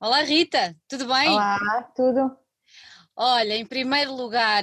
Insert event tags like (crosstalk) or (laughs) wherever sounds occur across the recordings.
Olá Rita, tudo bem? Olá, tudo? Olha, em primeiro lugar,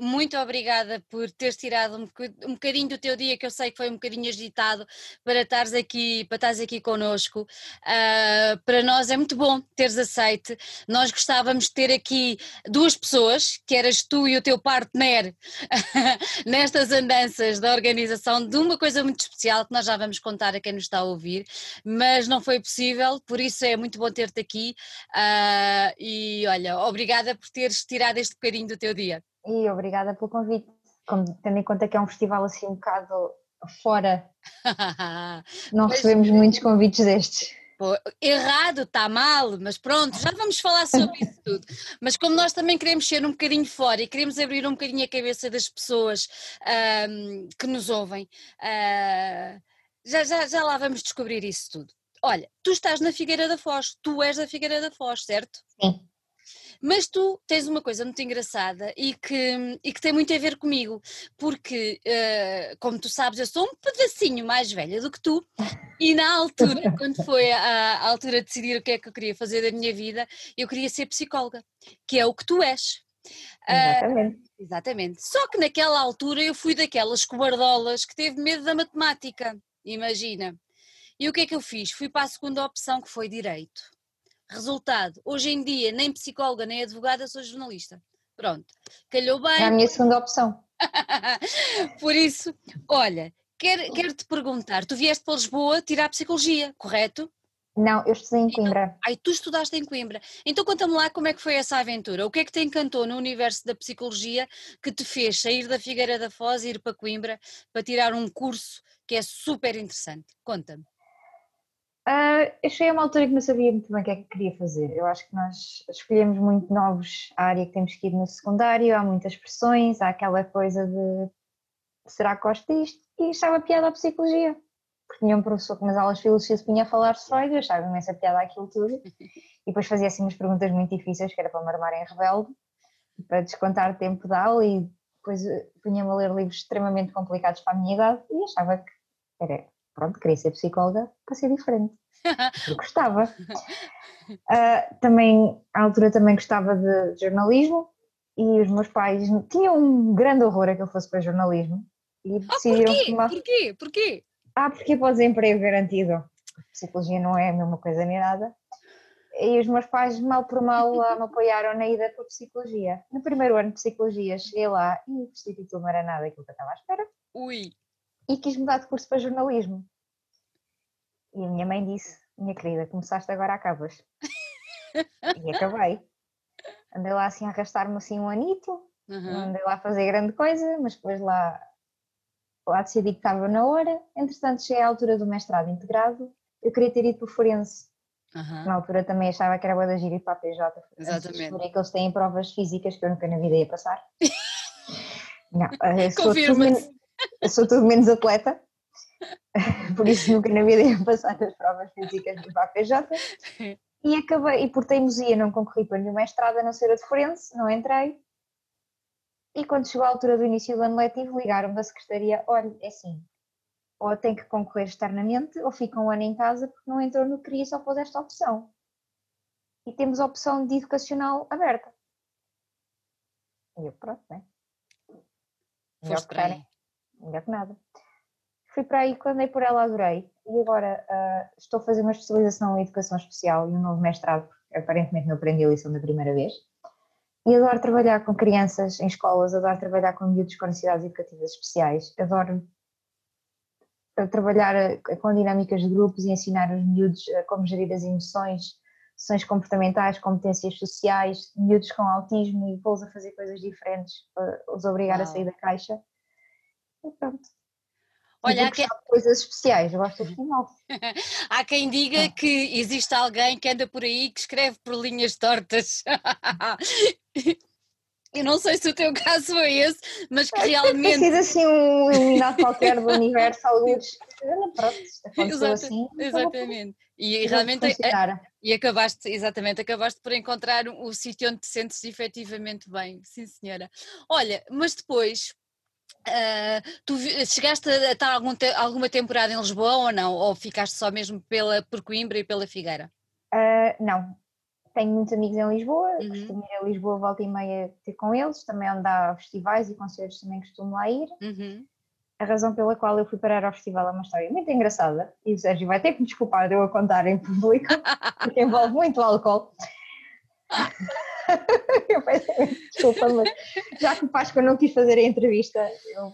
muito obrigada por teres tirado um, bocadinho do teu dia, que eu sei que foi um bocadinho agitado, para estares aqui, para estares aqui connosco. Uh, para nós é muito bom teres aceite. Nós gostávamos de ter aqui duas pessoas, que eras tu e o teu partner, (laughs) nestas andanças da organização de uma coisa muito especial que nós já vamos contar a quem nos está a ouvir, mas não foi possível, por isso é muito bom ter-te aqui. Uh, e olha, obrigada por teres tirado este bocadinho do teu dia. E obrigada pelo convite, tendo em conta que é um festival assim um bocado fora. (laughs) Não recebemos muitos convites destes. Pô, errado, está mal, mas pronto, já vamos falar sobre isso (laughs) tudo. Mas como nós também queremos ser um bocadinho fora e queremos abrir um bocadinho a cabeça das pessoas um, que nos ouvem, uh, já, já, já lá vamos descobrir isso tudo. Olha, tu estás na Figueira da Foz, tu és da Figueira da Foz, certo? Sim. Mas tu tens uma coisa muito engraçada e que, e que tem muito a ver comigo, porque, uh, como tu sabes, eu sou um pedacinho mais velha do que tu, e na altura, (laughs) quando foi a, a, altura de decidir o que é que eu queria fazer da minha vida, eu queria ser psicóloga, que é o que tu és. Exatamente. Uh, exatamente. Só que naquela altura eu fui daquelas cobardolas que teve medo da matemática, imagina. E o que é que eu fiz? Fui para a segunda opção, que foi direito. Resultado, hoje em dia nem psicóloga nem advogada sou jornalista. Pronto, calhou bem. É a minha segunda opção. (laughs) Por isso, olha, quero, quero te perguntar, tu vieste para Lisboa tirar psicologia, correto? Não, eu estudei em então, Coimbra. Então, ai, tu estudaste em Coimbra. Então conta-me lá como é que foi essa aventura. O que é que te encantou no universo da psicologia que te fez sair da Figueira da Foz e ir para Coimbra para tirar um curso que é super interessante? Conta-me. Uh, eu cheguei a uma altura que não sabia muito bem o que é que queria fazer. Eu acho que nós escolhemos muito novos a área que temos que ir no secundário, há muitas pressões, há aquela coisa de será que gosto disto? E achava piada a psicologia. Porque tinha um professor que nas aulas de filosofia se punha a falar de Freud, eu achava imensa piada aquilo tudo. (laughs) E depois fazia assim umas perguntas muito difíceis, que era para me armar em rebelde, para descontar tempo da aula e depois eh, punha-me a ler livros extremamente complicados para a minha idade e achava que era pronto, queria ser psicóloga para ser diferente, (laughs) gostava. Uh, também, à altura também gostava de jornalismo e os meus pais tinham um grande horror a que eu fosse para jornalismo e decidiram ah, porquê? Uma... porquê? Porquê? Ah, porque para o desemprego garantido. Psicologia não é a mesma coisa nem nada. E os meus pais, mal por mal, (laughs) me apoiaram na ida para a psicologia. No primeiro ano de psicologia, cheguei lá e o título não era nada aquilo que eu estava à espera. Ui! E quis mudar de curso para jornalismo. E a minha mãe disse: Minha querida, começaste agora, acabas. e acabei. Andei lá assim a arrastar-me assim um anito, uhum. andei lá a fazer grande coisa, mas depois lá, lá decidi que estava na hora. Entretanto, cheguei à altura do mestrado integrado, eu queria ter ido para o Forense. Uhum. Na altura também achava que era boa da gira ir para a PJ. Exatamente. Por que eles têm provas físicas que eu nunca na vida ia passar. (laughs) Não, tudo menos, eu sou tudo menos atleta. (laughs) por isso nunca na vida ia passar as provas físicas do PJ. E acabei, e por teimosia não concorri para nenhuma estrada a não ser a de forense, não entrei. E quando chegou a altura do início do ano letivo, ligaram-me da secretaria, olha, é assim, ou tem que concorrer externamente, ou fica um ano em casa porque não entrou no CRI e só pôs esta opção. E temos a opção de educacional aberta. E eu, pronto, né? Melhor que, melhor que nada fui para aí, quando andei por ela adorei e agora uh, estou a fazer uma especialização em Educação Especial e um novo mestrado, porque aparentemente não aprendi a lição da primeira vez. E adoro trabalhar com crianças em escolas, adoro trabalhar com miúdos com necessidades educativas especiais, adoro ah, trabalhar ah, com dinâmicas de grupos e ensinar os miúdos como gerir as emoções, sessões comportamentais, competências sociais, miúdos com autismo e pô-los a fazer coisas diferentes, os obrigar Uau. a sair da caixa. E pronto, Olha, há quem... coisas especiais, gosto de final. (laughs) há quem diga ah. que existe alguém que anda por aí que escreve por linhas tortas. (laughs) Eu não sei se o teu caso foi esse, mas que realmente. Tem sido assim um iluminado qualquer do universo, alguns. (laughs) Pronto, assim. Exatamente. E realmente. E acabaste, exatamente, acabaste por encontrar o sítio onde te sentes efetivamente bem, sim senhora. Olha, mas depois, Uh, tu chegaste a estar algum te alguma temporada em Lisboa ou não? Ou ficaste só mesmo pela, por Coimbra e pela Figueira? Uh, não, tenho muitos amigos em Lisboa, uhum. costumo ir a Lisboa, volta e meia ter com eles, também onde há festivais e concertos também costumo lá ir. Uhum. A razão pela qual eu fui parar ao festival é uma história muito engraçada e o Sérgio vai ter que me desculpar de eu a contar em público, (laughs) porque envolve muito álcool. (laughs) eu peço desculpa, mas já que o Páscoa não quis fazer a entrevista, eu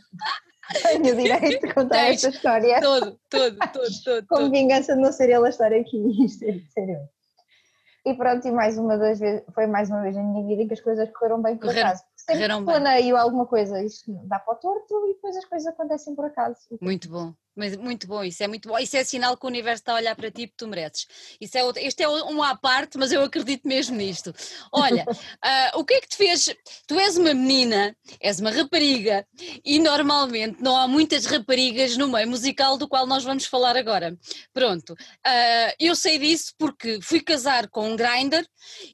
tenho o direito de contar Tens, esta história. Todo, todo, (laughs) todo, todo. Com vingança de não ser ele a estar aqui e ser, ser eu. E pronto, e mais uma das vezes, foi mais uma vez na minha vida em que as coisas correram bem por Correram, acaso. Sempre planeio alguma coisa, isto dá para o torto e depois as coisas acontecem por acaso. Muito bom. Mas muito bom, isso é muito bom. Isso é sinal que o universo está a olhar para ti porque tu mereces. Isso é outro, este é um à parte, mas eu acredito mesmo nisto. Olha, uh, (laughs) o que é que te fez? Tu és uma menina, és uma rapariga, e normalmente não há muitas raparigas no meio musical do qual nós vamos falar agora. Pronto, uh, eu sei disso porque fui casar com um grinder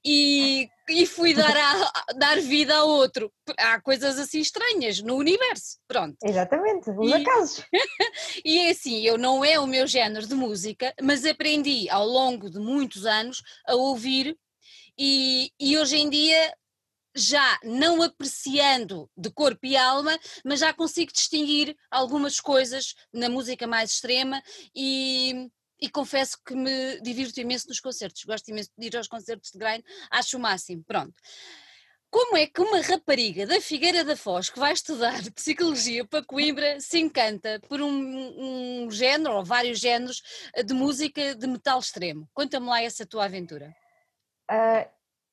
e e fui dar, a, dar vida a outro. Há coisas assim estranhas no universo, pronto. Exatamente, os e, acasos. (laughs) e é assim, eu não é o meu género de música, mas aprendi ao longo de muitos anos a ouvir e, e hoje em dia já não apreciando de corpo e alma, mas já consigo distinguir algumas coisas na música mais extrema e e confesso que me divirto imenso nos concertos, gosto imenso de ir aos concertos de grind, acho o máximo, pronto. Como é que uma rapariga da Figueira da Foz que vai estudar (laughs) Psicologia para Coimbra se encanta por um, um género ou vários géneros de música de metal extremo? Conta-me lá essa tua aventura. Uh,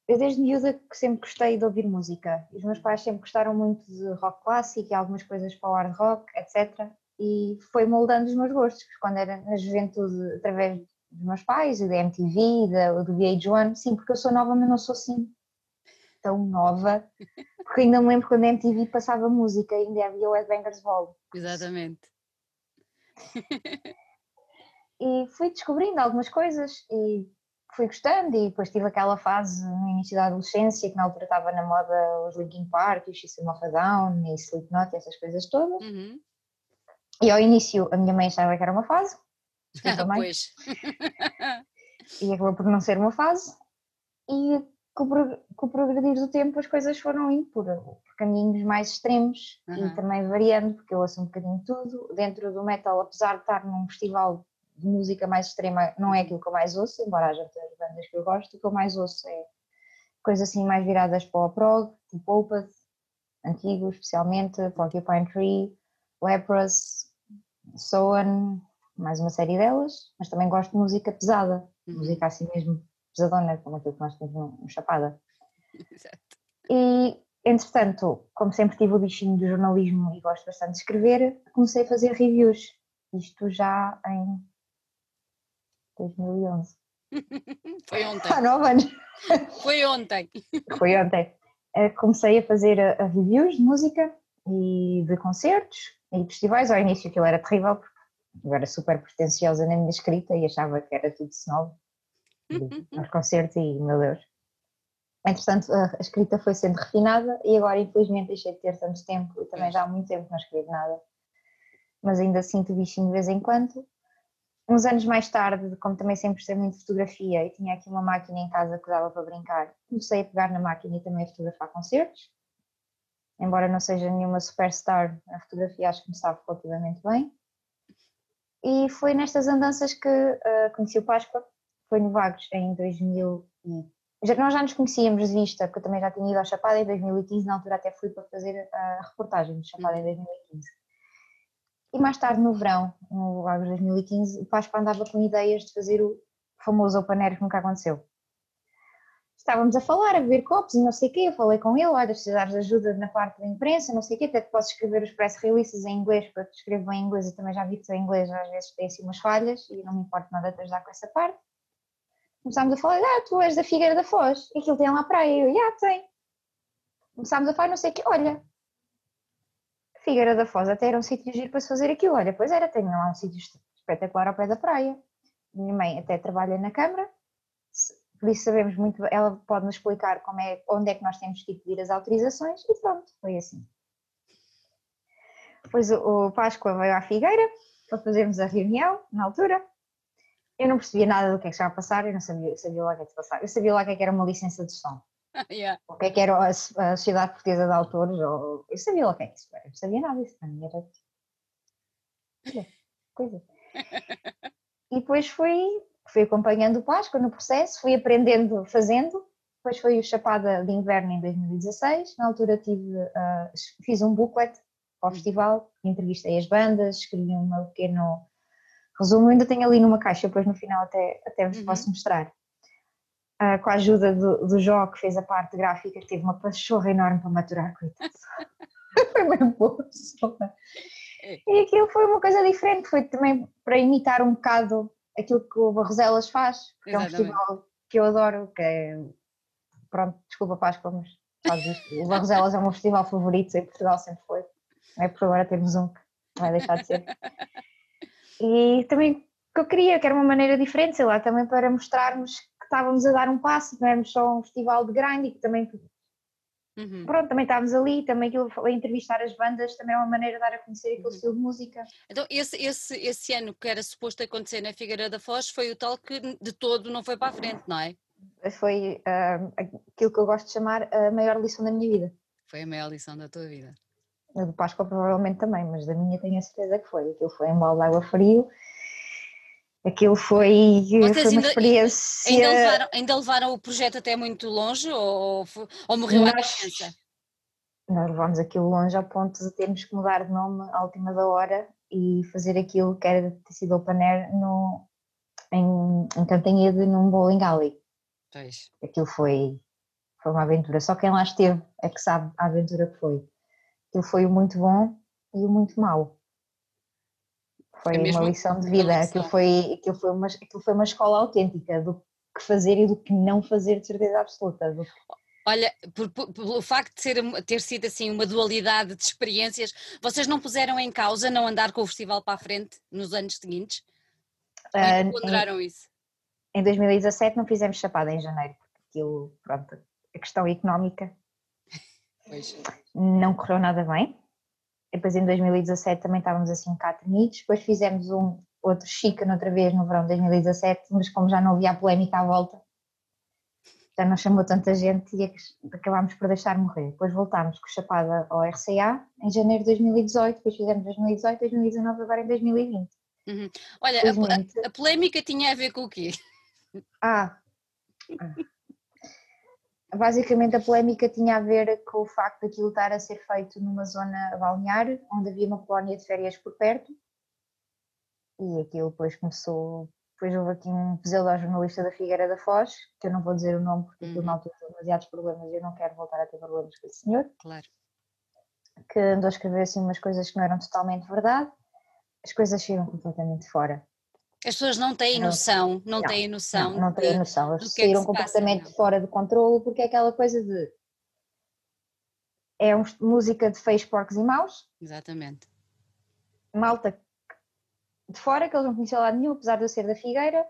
eu desde miúda que sempre gostei de ouvir música. Os meus pais sempre gostaram muito de rock clássico e algumas coisas para o hard rock, etc e foi moldando os meus gostos, quando era na juventude, através dos meus pais, e da MTV, da, do VH1, sim, porque eu sou nova, mas não sou assim tão nova, (laughs) porque ainda me lembro quando a MTV passava música, ainda havia o Headbangers Ball. Exatamente. e fui descobrindo algumas coisas e fui gostando e depois tive aquela fase no início da adolescência que na altura estava na moda os Linkin Park, o System of a Down e Slipknot e essas coisas todas. Uhum. E ao início a minha mãe achava que era uma fase. Ah, pois. (laughs) e acabou por não ser uma fase. E com o progredir do tempo as coisas foram indo por, caminhos mais extremos uhum. e também variando, porque eu ouço um bocadinho tudo. Dentro do metal, apesar de estar num festival de música mais extrema, não é aquilo que eu mais ouço, embora haja outras bandas que eu gosto, o que eu mais ouço é coisas assim mais viradas para o prog, tipo Opeth, antigo especialmente, Porcupine Tree, Leprous, Soan, mais uma série delas, mas também gosto de música pesada, uhum. música assim mesmo pesadona, como aquilo que nós temos no, no Chapada. (laughs) Exato. E, entretanto, como sempre tive o bichinho do jornalismo e gosto bastante de escrever, comecei a fazer reviews, isto já em 2011. (laughs) Foi ontem. Há nove anos. Foi ontem. Foi ontem. Eh, comecei a fazer a reviews de música e de concertos e festivais. Ao início aquilo era terrível, porque eu era super pretenciosa na minha escrita e achava que era tudo snob nos concertos e, meu Deus. Entretanto, a escrita foi sendo refinada e agora, infelizmente, deixei de ter tanto tempo e também já há muito tempo não escrevo nada. Mas ainda sinto bichinho de vez em quando. Uns anos mais tarde, como também sempre gostei muito de fotografia e tinha aqui uma máquina em casa que dava para brincar, comecei a pegar na máquina e também a fotografar concertos embora não seja nenhuma superstar, a fotografia acho que me sabe relativamente bem. E foi nestas andanças que uh, conheci o Páscoa, foi no Vagos em 2000 e... Já, nós já nos conhecíamos de vista, porque eu também já tinha ido à Chapada em 2015, na altura até fui para fazer a reportagem de Chapada em 2015. E mais tarde, no verão, no Vagos 2015, o Páscoa andava com ideias de fazer o famoso Open Air que nunca aconteceu estávamos a falar, a beber copos e não sei o quê, eu falei com ele, olha, precisares de ajuda na parte da imprensa, não sei o quê, até te posso escrever os press releases em inglês, para te escrevo em inglês e também já vi que o inglês às vezes tem assim umas falhas e não me importa nada te ajudar com essa parte. Começámos a falar, ah, tu és da Figueira da Foz, aquilo tem lá praia, eu, já, tem. Começámos a falar, não sei o quê, olha, Figueira da Foz até era um sítio giro para se fazer aquilo, olha, pois era, tenho lá um sítio espetacular ao pé da praia. Minha mãe até trabalha na Câmara, por isso sabemos muito, ela pode nos explicar como é, onde é que nós temos que pedir as autorizações e pronto, foi assim. Depois o, o Páscoa veio à Figueira para fazermos a reunião, na altura, Eu não percebia nada do que é que estava a passar, eu não sabia, sabia lá o que é que se passava. Eu sabia lá o que, é que era uma licença de som. (laughs) yeah. O que é que era a, a Sociedade Portuguesa de Autores, ou, eu sabia lá o que é que isso era, eu não sabia nada disso, para mim era (laughs) coisa, coisa. E depois fui, fui acompanhando o Páscoa no processo, fui aprendendo fazendo, depois foi o Chapada de Inverno em 2016, na altura tive, uh, fiz um booklet para o festival, entrevistei as bandas, escrevi um pequeno resumo, ainda tenho ali numa caixa, depois no final até, até vos Uhum. posso mostrar. Uh, com a ajuda do, do Jó, que fez a parte gráfica, que teve uma pachorra enorme para maturar, coitado. (laughs) foi mesmo boa pessoa. E aquilo foi uma coisa diferente, foi também para imitar um bocado aquilo que o Barroselas faz, que é um Exatamente. festival que eu adoro, que é, pronto, desculpa Páscoa, mas isto, o Barroselas é o meu festival favorito em Portugal, sempre foi, não é por agora temos um que vai deixar de ser. E também que eu queria, que era uma maneira diferente, sei lá, também para mostrarmos que estávamos a dar um passo, não éramos só um festival de grind e que também Uhum. pronto, também estávamos ali, também aquilo, a entrevistar as bandas também é uma maneira de dar a conhecer aquele Uhum. estilo de música. Então, esse, esse, esse ano que era suposto acontecer na Figueira da Foz foi o tal que de todo não foi para a frente, não é? Foi ah, aquilo que eu gosto de chamar a maior lição da minha vida. Foi a maior lição da tua vida. A do Páscoa provavelmente também, mas da minha tenho a certeza que foi. Aquilo foi um balde de água frio. Aquilo foi, foi Vocês uma ainda- experiência. Ainda levaram, ainda levaram o projeto até muito longe ou, ou, morreu à Nós- criança? Nós levámos aquilo longe ao ponto de termos que mudar de nome à última da hora e fazer aquilo que era ter sido open air no, em, em Cantanhede, num bowling alley. Pois. aquilo foi, foi uma aventura. Só quem lá esteve é que sabe a aventura que foi. Aquilo foi o muito bom e o muito mau. Foi É uma lição de vida. Aquilo foi, aquilo, foi uma, aquilo foi uma escola autêntica do que fazer e do que não fazer de certeza absoluta. Do- Olha, por- por- pelo facto de ser, ter sido assim uma dualidade de experiências, vocês não puseram em causa não andar com o festival para a frente nos anos seguintes? Ou Ah, ponderaram isso? em 2017 não fizemos chapada em janeiro, porque aquilo, pronto, a questão económica Pois. não correu nada bem. Depois em 2017 também estávamos assim um bocado. Depois fizemos um outro chica outra vez no verão de 2017, mas como já não havia a polémica à volta, já não chamou tanta gente e ac- acabámos por deixar morrer. Depois voltámos com Chapada ao RCA em janeiro de 2018, depois fizemos 2018, 2019, agora em 2020. Olha, a, Felizmente. a- a polémica tinha a ver com o quê? Ah, ah. (laughs) basicamente a polémica tinha a ver com o facto daquilo estar a ser feito numa zona balnear, onde havia uma colónia de férias por perto, e aquilo depois começou, depois houve aqui um pseudo-jornalista da Figueira da Foz, que eu não vou dizer o nome porque aquilo Uhum. na altura teve demasiados problemas e eu não quero voltar a ter problemas com esse senhor, Claro. que andou a escrever assim umas coisas que não eram totalmente verdade, as coisas saíram completamente fora. As pessoas não têm noção, não, Não, têm noção. Não, não de- noção, eles é saíram passa, completamente não. fora de controle porque é aquela coisa de é um- música de feios, porcos e maus, Exatamente. malta de fora que eles não conheciam lá nenhum, apesar de eu ser da Figueira,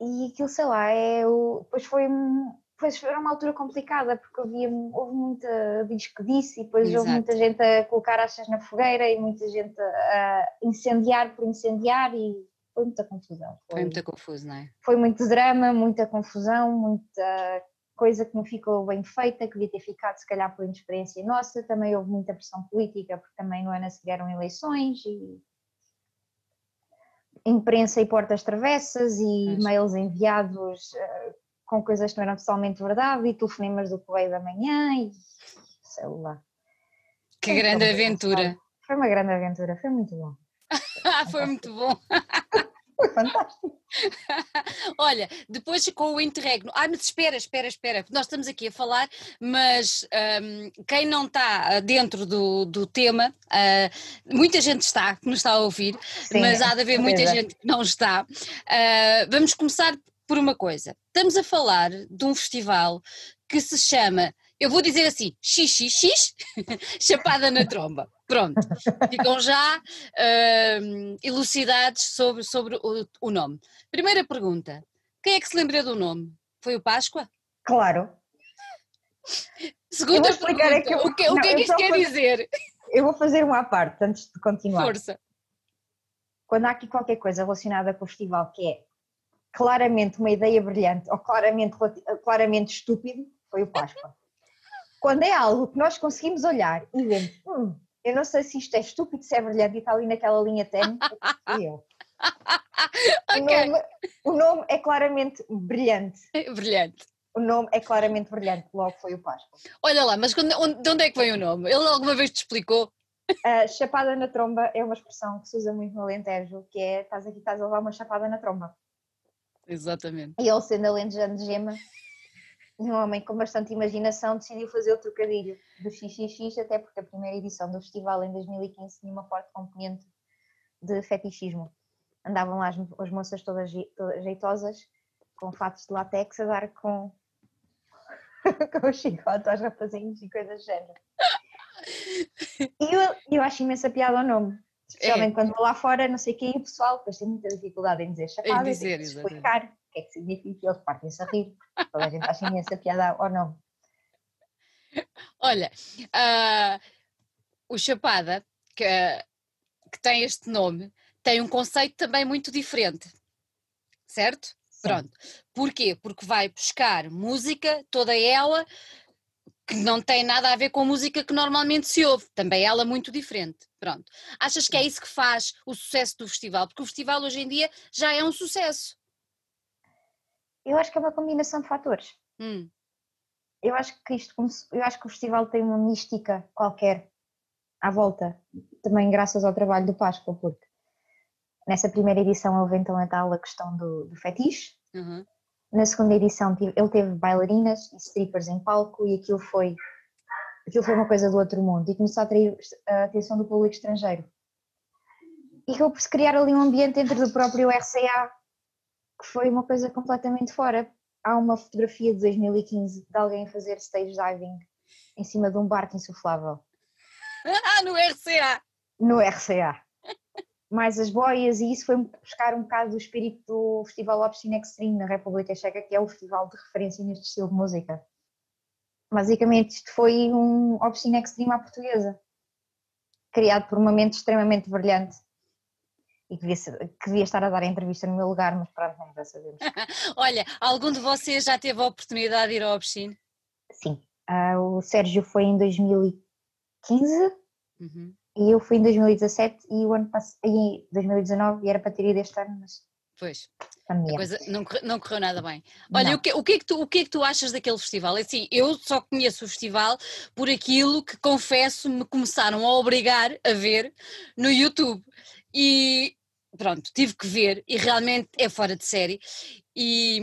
e aquilo sei lá, é o, depois foi um- depois foi uma altura complicada porque havia, houve muita diz que disse e depois houve Exato. muita gente a colocar achas na fogueira e muita gente a incendiar por incendiar e foi muita confusão. Foi muito confuso, não é? foi muito drama, muita confusão, muita coisa que não ficou bem feita, que devia ter ficado se calhar por inexperiência nossa, também houve muita pressão política, porque também no ano a seguir eram eleições e imprensa e portas travessas e Pois. mails enviados eh, com coisas que não eram totalmente verdade e telefonemas do Correio da Manhã e sei lá. Que Foi grande aventura. Foi uma grande aventura, foi muito bom. Ah, (laughs) foi muito bom. (laughs) Foi fantástico. (laughs) Olha, depois com o interregno. Ai, mas espera, espera, espera. Nós estamos aqui a falar, mas hum, quem não está dentro do, do tema, ah, muita gente está, que nos está a ouvir, Sim, mas há de haver muita certeza. gente que não está. Ah, vamos começar por uma coisa. Estamos a falar de um festival que se chama, eu vou dizer assim, XXX, (laughs) Chapada na Tromba. Pronto, ficam já hum, elucidados sobre, sobre o, o nome. Primeira pergunta: quem é que se lembra do nome? Foi o Páscoa? Claro. Segunda explicar pergunta: é que eu- o, que, o não, que é que isto só quer vou- dizer? Eu vou fazer uma à parte antes de continuar. Força. quando há aqui qualquer coisa relacionada com o festival que é claramente uma ideia brilhante ou claramente, claramente estúpido, foi o Páscoa. Quando é algo que nós conseguimos olhar e ver, hum, eu não sei se isto é estúpido, se é brilhante e está ali naquela linha técnica, fui eu. (laughs) okay. o, nome, o nome é claramente brilhante. (laughs) Brilhante. O nome é claramente brilhante, logo foi o Páscoa. Olha lá, mas quando, onde, de onde é que vem o nome? Ele alguma vez te explicou? Uh, chapada na tromba é uma expressão que se usa muito no Alentejo, que é estás aqui, estás a levar uma chapada na tromba. Exatamente. E ele sendo alentejano de gema, um homem com bastante imaginação decidiu fazer o trocadilho do XXX, até porque a primeira edição do festival em 2015 tinha uma forte componente de fetichismo. Andavam lá as, as moças todas, todas jeitosas, com fatos de látex, a dar com, (laughs) com o chicote aos rapazinhos e coisas do género. E eu, eu acho imensa piada ao nome. Especialmente é. quando vou lá fora, não sei quem, o pessoal depois tem muita dificuldade em dizer chapada, em dizer, explicar o que é que significa, eles partem-se a rir, toda a gente acha imensa piada ou não. Olha, uh, o Chapada, que, que tem este nome, tem um conceito também muito diferente, certo? Sim. Pronto. Porquê? Porque vai buscar música, toda ela, que não tem nada a ver com a música que normalmente se ouve, também ela muito diferente. Pronto. Achas que é isso que faz o sucesso do festival? Porque o festival hoje em dia já é um sucesso. Eu acho que é uma combinação de fatores. Hum. Eu acho que isto, eu acho que o festival tem uma mística qualquer à volta, também graças ao trabalho do Páscoa, porque nessa primeira edição houve então a tal a questão do, do fetiche. Uhum na segunda edição ele teve bailarinas e strippers em palco e aquilo foi, aquilo foi uma coisa do outro mundo e começou a atrair a atenção do público estrangeiro. E acabou por se criar ali um ambiente dentro do próprio RCA que foi uma coisa completamente fora. Há uma fotografia de 2015 de alguém a fazer stage diving em cima de um barco insuflável. (laughs) Ah, no RCA! No RCA mais as boias, e isso foi buscar um bocado do espírito do Festival Obscene Extreme na República Checa, que é o festival de referência neste estilo de música. Basicamente, isto foi um Obscene Extreme à portuguesa, criado por uma mente extremamente brilhante e que devia, que devia, estar a dar a entrevista no meu lugar, mas pronto, já sabemos. (laughs) Olha, algum de vocês já teve a oportunidade de ir ao Obscene? Sim, uh, o Sérgio foi em 2015. Uhum. E eu fui em 2017 e o ano passado, em 2019 e era para ter ido este ano, mas. Pois, a coisa não, não correu nada bem. Olha, o que, o, que é que tu, o que é que tu achas daquele festival? É assim, eu só conheço o festival por aquilo que confesso me começaram a obrigar a ver no YouTube. E pronto, tive que ver e realmente é fora de série. E,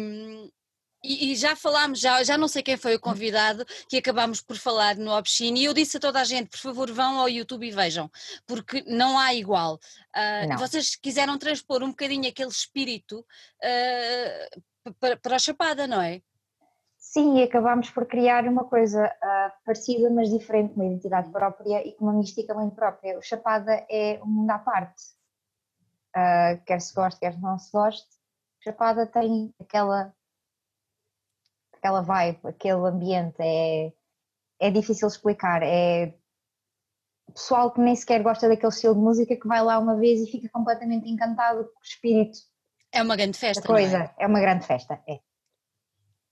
e, e, já falámos, já, já não sei quem foi o convidado, que acabámos por falar no Obscene, e eu disse a toda a gente, por favor vão ao YouTube e vejam, porque não há igual. Uh, não. Vocês quiseram transpor um bocadinho aquele espírito uh, para, para a Chapada, não é? Sim, e acabámos por criar uma coisa uh, parecida, mas diferente, uma identidade própria e com uma mística muito própria. O Chapada é um mundo à parte, quer se goste, quer não se goste. O Chapada tem aquela aquela vibe, aquele ambiente, é, é difícil explicar. É pessoal que nem sequer gosta daquele estilo de música que vai lá uma vez e fica completamente encantado com o espírito. É uma grande festa. Coisa, é? é? uma grande festa, é.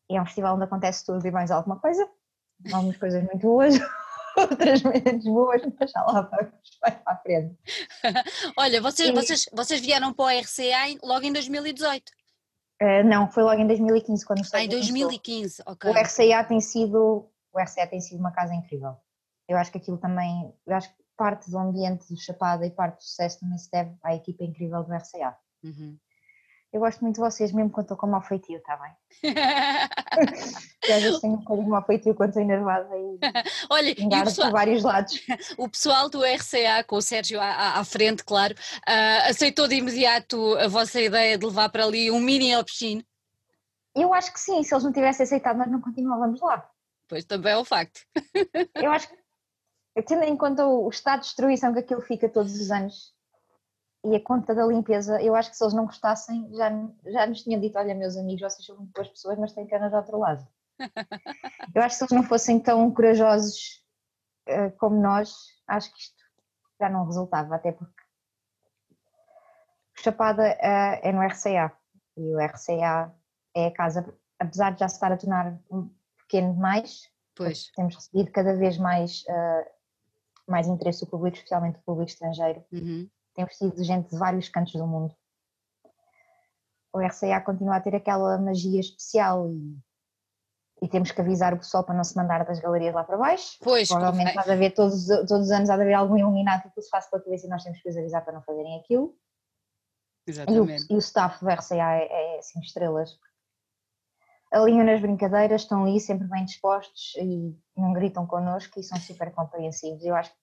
E é um festival onde acontece tudo e mais alguma coisa. Algumas coisas muito boas, (laughs) outras menos boas, mas já lá vamos, vai para a frente. (laughs) Olha, vocês, e... vocês, vocês vieram para o RCA logo em 2018. Uh, não, foi logo em 2015 quando Ah, em 2015, ok. O RCA tem sido, o RCA tem sido uma casa incrível. Eu acho que aquilo também, eu acho que parte do ambiente do Chapada e parte do sucesso também se deve à equipa incrível do RCA. Uhum. Eu gosto muito de vocês, mesmo quando estou com mau feitio, está bem? (laughs) às vezes tenho um bocadinho mau feitio quando estou enervada e (laughs) Olha, e pessoal, por vários lados. (laughs) O pessoal do RCA, com o Sérgio à, à frente, claro, uh, aceitou de imediato a vossa ideia de levar para ali um mini option? Eu acho que sim, se eles não tivessem aceitado, nós não continuávamos lá. Pois também é um facto. Eu acho que, tendo em conta o estado de destruição que aquilo fica todos os anos, e a conta da limpeza, eu acho que se eles não gostassem, já, já nos tinham dito: olha, meus amigos, vocês são muito boas pessoas, mas têm cana do outro lado. (laughs) eu acho que se eles não fossem tão corajosos uh, como nós, acho que isto já não resultava, até porque Chapada uh, é no RCA e o RCA é a casa, apesar de já se estar a tornar um pequeno demais, temos recebido cada vez mais, uh, mais interesse do público, especialmente do público estrangeiro. Uhum. Temos tido gente de vários cantos do mundo. O RCA continua a ter aquela magia especial e e temos que avisar o pessoal para não se mandar das galerias lá para baixo. Pois, Provavelmente há de haver todos, todos os anos há de haver algum iluminado que se faça pela cabeça e nós temos que os avisar para não fazerem aquilo. Exatamente. E o, e o staff do RCA é, é cinco estrelas. Alinham nas brincadeiras, estão ali sempre bem dispostos e não gritam connosco e são super compreensivos. Eu acho que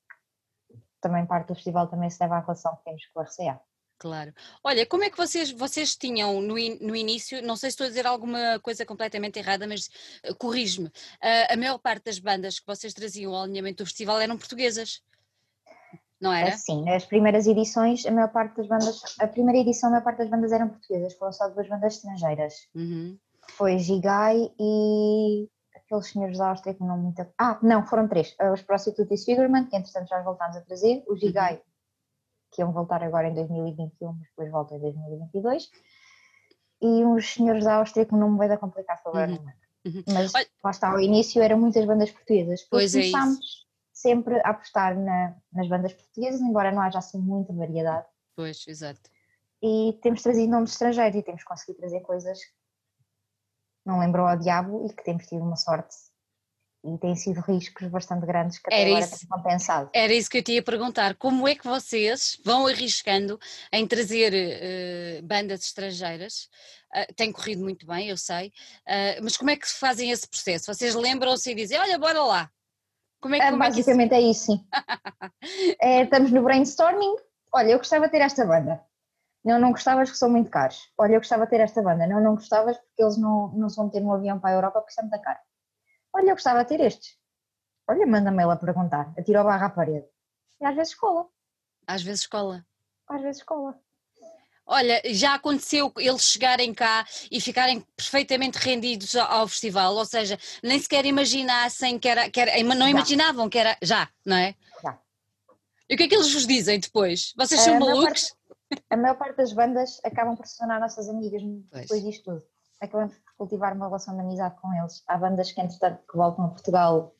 também parte do festival também se deve à relação que temos com o RCA. Claro. Olha, como é que vocês, vocês tinham no, in, no início, não sei se estou a dizer alguma coisa completamente errada, mas uh, corrige-me, uh, a maior parte das bandas que vocês traziam ao alinhamento do festival eram portuguesas, não era? Sim, nas primeiras edições, a maior parte das bandas, a primeira edição, a maior parte das bandas eram portuguesas, foram só duas bandas estrangeiras. Uhum. Foi Gigai e aqueles senhores da Áustria que não muito... Ah, não, foram três, os Prostitutes Figurement, que entretanto já voltámos a trazer, o Gigai uhum que iam voltar agora em 2021, mas depois voltam em 2022, e uns senhores da Áustria que não me vai dar complicado falar, uhum. Uhum. Mas Olha, lá está, ao início eram muitas bandas portuguesas. Pois é começámos sempre a apostar na, nas bandas portuguesas, embora não haja assim muita variedade. Pois, exato. E temos trazido nomes estrangeiros e temos conseguido trazer coisas não lembrou ao diabo e que temos tido uma sorte e têm sido riscos bastante grandes que até era agora isso, têm compensado. Era isso que eu te ia perguntar, como é que vocês vão arriscando em trazer uh, bandas estrangeiras? Uh, tem corrido muito bem, eu sei, uh, mas como é que fazem esse processo? Vocês lembram-se e dizem, olha, bora lá. Como é que, como Basicamente é, que isso? é isso, (laughs) é, estamos no brainstorming, olha, eu gostava de ter esta banda. Não, não gostavas que são muito caros. Olha, eu gostava de ter esta banda. Não, não gostavas porque eles não, não se vão ter um avião para a Europa porque isso é muito caro. Olha, eu gostava de ter estes. Olha, manda-me ela perguntar, atira o barra à parede. E às vezes escola. Às vezes escola. Às vezes escola. Olha, já aconteceu eles chegarem cá e ficarem perfeitamente rendidos ao festival, ou seja, nem sequer imaginassem que era, que era não imaginavam que era, já, não é? Já. E o que é que eles vos dizem depois? Vocês são a malucos? A maior parte das bandas acabam por se tornar nossas amigas depois pois. disto tudo. Acabamos por cultivar uma relação de amizade com eles. Há bandas que, entretanto, que voltam a Portugal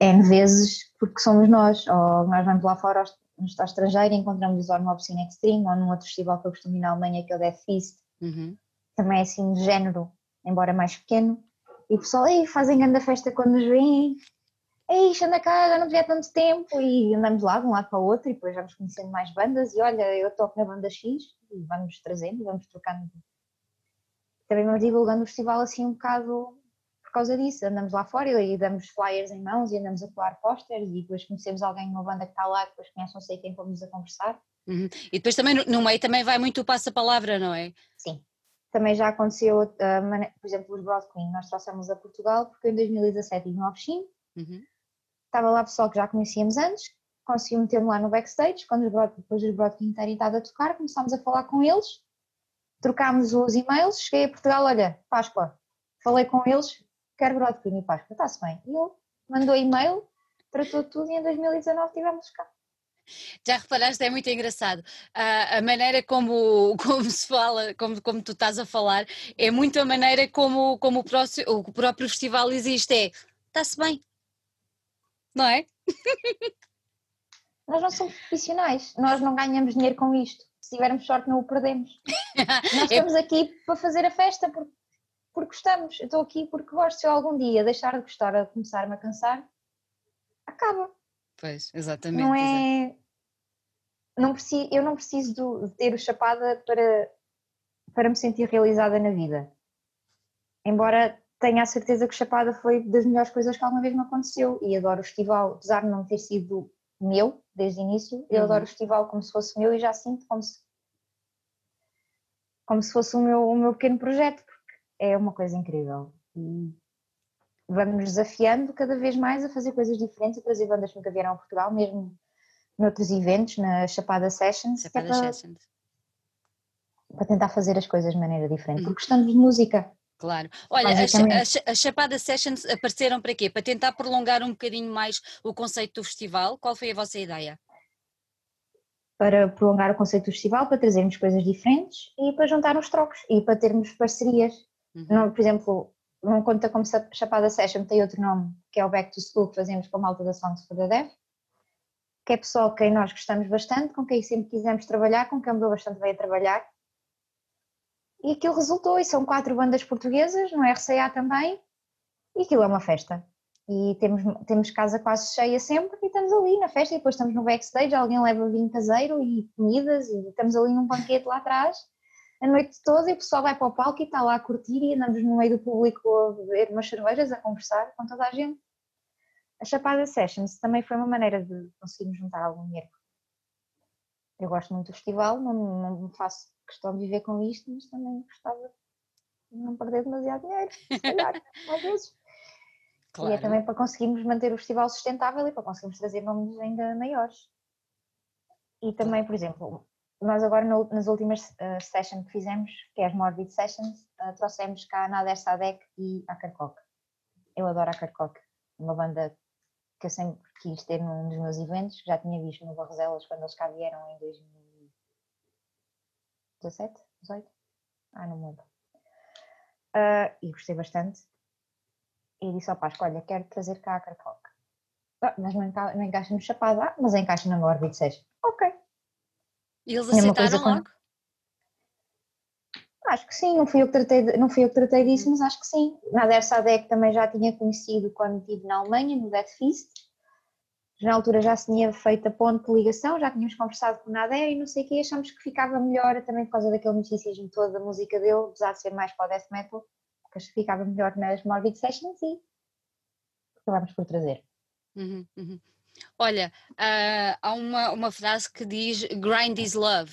N vezes porque somos nós, ou nós vamos lá fora no estado estrangeiro e encontramos ou numa oficina extreme ou num outro festival que eu costumo ir na Alemanha, que é o Death Feast, uhum. também é assim de género, embora mais pequeno, e o pessoal, ei, fazem grande festa quando nos veem, ei, anda cá, já não devia tanto tempo, e andamos lá de um lado para o outro, e depois vamos conhecendo mais bandas, e olha, eu toco na banda X, e vamos trazendo, vamos trocando também vamos divulgando o festival assim um bocado por causa disso. Andamos lá fora e damos flyers em mãos e andamos a colar pósteres e depois conhecemos alguém numa banda que está lá, depois conhece não sei quem fomos a conversar. Uhum. E depois também no meio também vai muito o passa-palavra, não é? Sim. Também já aconteceu, uh, por exemplo, os Broad Queen, nós trouxemos a Portugal porque em 2017 em Offshin, uhum. Estava lá pessoal que já conhecíamos antes, conseguimos meter-me lá no backstage, quando os Broad, depois os Broad Queen terem estado a tocar, começámos a falar com eles trocámos os e-mails, cheguei a Portugal, olha, Páscoa, falei com eles, quero Broadcom e Páscoa, está-se bem. E ele mandou e-mail, tratou tudo e em 2019 tivemos cá. Já reparaste, é muito engraçado. A, a maneira como, (laughs) como, se fala, como, como tu estás a falar, é muito a maneira como, como o, próximo, o próprio festival existe. É, está-se bem. Não é? Nós não somos profissionais, nós não ganhamos dinheiro com isto se tivermos sorte não o perdemos. (laughs) Nós estamos aqui para fazer a festa porque, porque gostamos. Eu estou aqui porque gosto. Se eu algum dia deixar de gostar a começar-me a cansar, acaba. Pois, exatamente. Não é. Não preciso, eu não preciso de ter o chapada para, para me sentir realizada na vida. Embora tenha a certeza que Chapada foi das melhores coisas que alguma vez me aconteceu e adoro o festival, apesar de não ter sido meu desde o início. Eu uhum. adoro o festival como se fosse meu e já sinto como se, como se fosse o meu, o meu pequeno projeto, porque é uma coisa incrível. E vamos desafiando cada vez mais a fazer coisas diferentes, a trazer bandas que nunca vieram a Portugal, mesmo noutros eventos, na Chapada Sessions. Chapada é para, Sessions. Para tentar fazer as coisas de maneira diferente, uhum. porque gostamos de música. Claro. Olha, as, as, Chapada Sessions apareceram para quê? Para tentar prolongar um bocadinho mais o conceito do festival? Qual foi a vossa ideia? para prolongar o conceito do festival, para trazermos coisas diferentes e para juntar os trocos e para termos parcerias. Uhum. Não, por exemplo, não conta como Chapada Session, tem outro nome, que é o Back to School, que fazemos com a malta da Songs for the Deaf, que é pessoal quem nós gostamos bastante, com quem sempre quisemos trabalhar, com quem mudou bastante bem a trabalhar. E aquilo resultou, e são quatro bandas portuguesas, no RCA também, e aquilo é uma festa. E temos, temos casa quase cheia sempre, e estamos ali na festa, e depois estamos no backstage, alguém leva vinho caseiro e comidas, e estamos ali num banquete lá atrás, a noite toda e o pessoal vai para o palco e está lá a curtir e andamos no meio do público a beber umas cervejas, a conversar com toda a gente. A Chapada Sessions também foi uma maneira de conseguirmos juntar algum dinheiro. Eu gosto muito do festival, não, não faço questão de viver com isto, mas também gostava de não perder demasiado dinheiro, se calhar, (laughs) às vezes. Claro. E é também para conseguirmos manter o festival sustentável e para conseguirmos trazer nomes ainda maiores. E também, por exemplo, nós agora no, nas últimas uh, sessions que fizemos, que é as Morbid Sessions, uh, trouxemos cá a Nader Sadek e a Carcock. Eu adoro a Carcock, uma banda que eu sempre quis ter num dos meus eventos, já tinha visto no Barroselas quando eles cá vieram em 2017, 18? Ah, não me lembro. Uh, e gostei bastante. E disse ao Páscoa, olha, quero trazer cá a Carcock. Ah, mas não, enca não encaixa no Chapado, ah, mas encaixa na Morbid Session. Ok, e eles aceitaram logo? Acho que sim, não fui eu que tratei, não fui eu que tratei disso, mas acho que sim. Nader Sadek também já tinha conhecido quando estive na Alemanha, no Death Feast. Na altura já se tinha feito a ponte de ligação, já tínhamos conversado com o Nader e não sei o que, achamos que ficava melhor também por causa daquele misticismo todo da música dele, apesar de ser mais para o death metal, acho que ficava melhor nas Morbid Sessions e acabámos por trazer. Uhum, uhum. Olha, uh, há uma, uma frase que diz grind is love.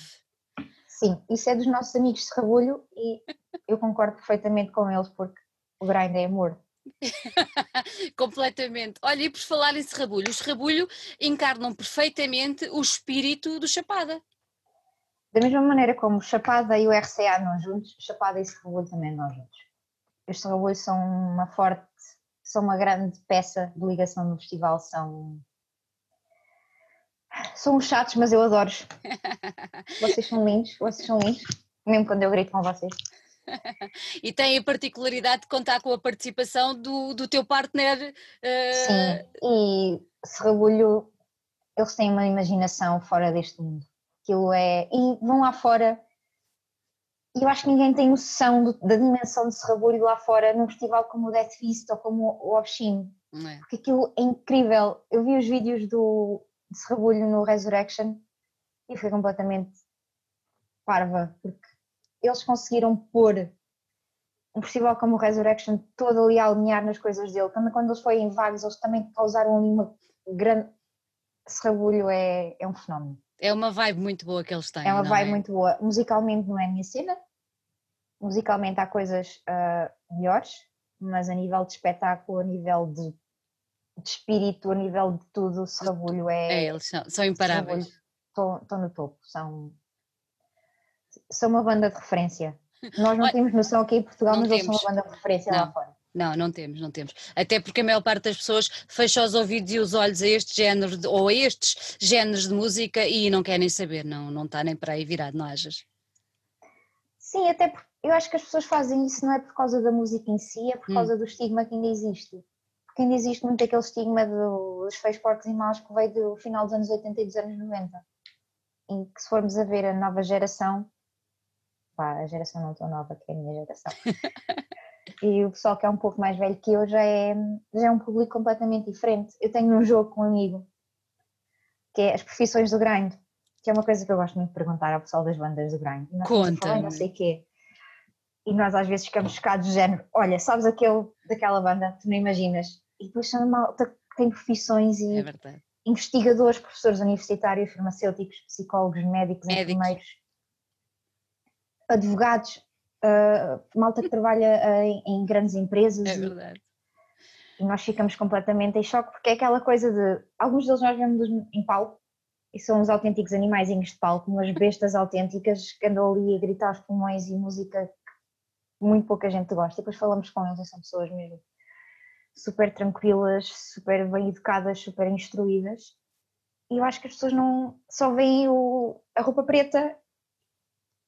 Sim, isso é dos nossos amigos de Serrabulho e eu concordo perfeitamente com eles porque o grind é amor. (laughs) Completamente. Olha, e por falar em Serrabulho, o Serrabulho encarnam perfeitamente o espírito do Chapada. Da mesma maneira como Chapada e o RCA andam juntos, Chapada e Serrabulho também andam juntos. Os Serrabulho são uma forte, são uma grande peça de ligação no festival, são são uns chatos, mas eu adoro-os. (laughs) vocês são lindos, vocês são lindos, mesmo quando eu grito com vocês. (laughs) e tem a particularidade de contar com a participação do, do teu partner. Uh... Sim, e Serrabulho, eles têm uma imaginação fora deste mundo. Aquilo é. E vão lá fora. E eu acho que ninguém tem noção do, da dimensão de Serrabulho lá fora num festival como o Death Feast ou como o Obscene. É. Porque aquilo é incrível. Eu vi os vídeos do, de Serrabulho no Resurrection e foi completamente parva, porque eles conseguiram pôr um festival como o Resurrection todo ali a alinhar nas coisas dele. Também quando eles foram em vagos, eles também causaram ali uma grande. Serrabulho é, é um fenómeno. É uma vibe muito boa que eles têm. É uma vibe é? muito boa. Musicalmente não é a minha cena. Musicalmente há coisas uh, melhores, mas a nível de espetáculo, a nível de de espírito, a nível de tudo, o Serrabulho é. É, eles são, são imparáveis. Estão no topo, são, são uma banda de referência. Nós não temos noção aqui em Portugal, mas temos. eles são uma banda de referência não. lá fora. Não, não temos, não temos. Até porque a maior parte das pessoas fecha os ouvidos e os olhos a este género de, ou a estes géneros de música e não querem saber, não, não está nem para aí virado, não achas? Sim, até porque eu acho que as pessoas fazem isso não é por causa da música em si, é por hum. causa do estigma que ainda existe porque ainda existe muito aquele estigma dos feios porcos e maus que veio do final dos anos 80 e dos anos 90. E que se formos a ver a nova geração, pá, a geração não tão nova que é a minha geração, (laughs) e o pessoal que é um pouco mais velho que eu já é, já é um público completamente diferente. Eu tenho um jogo com um amigo que é as profissões do grind, que é uma coisa que eu gosto muito de perguntar ao pessoal das bandas do grind. Conta. Não sei o quê. E nós às vezes ficamos chocados do género, olha, sabes aquele daquela banda, tu não imaginas, e depois são malta que tem profissões e é investigadores, professores universitários, farmacêuticos, psicólogos, médicos, médicos. enfermeiros, advogados, uh, malta que trabalha uh, em, em, grandes empresas. É verdade. E, e nós ficamos completamente em choque porque é aquela coisa de. Alguns deles nós vemos em palco e são os autênticos animaizinhos de palco, umas bestas autênticas que andam ali a gritar os pulmões e música que muito pouca gente gosta. E depois falamos com eles e são pessoas mesmo super tranquilas, super bem educadas, super instruídas. e eu acho que as pessoas não só veem o, a roupa preta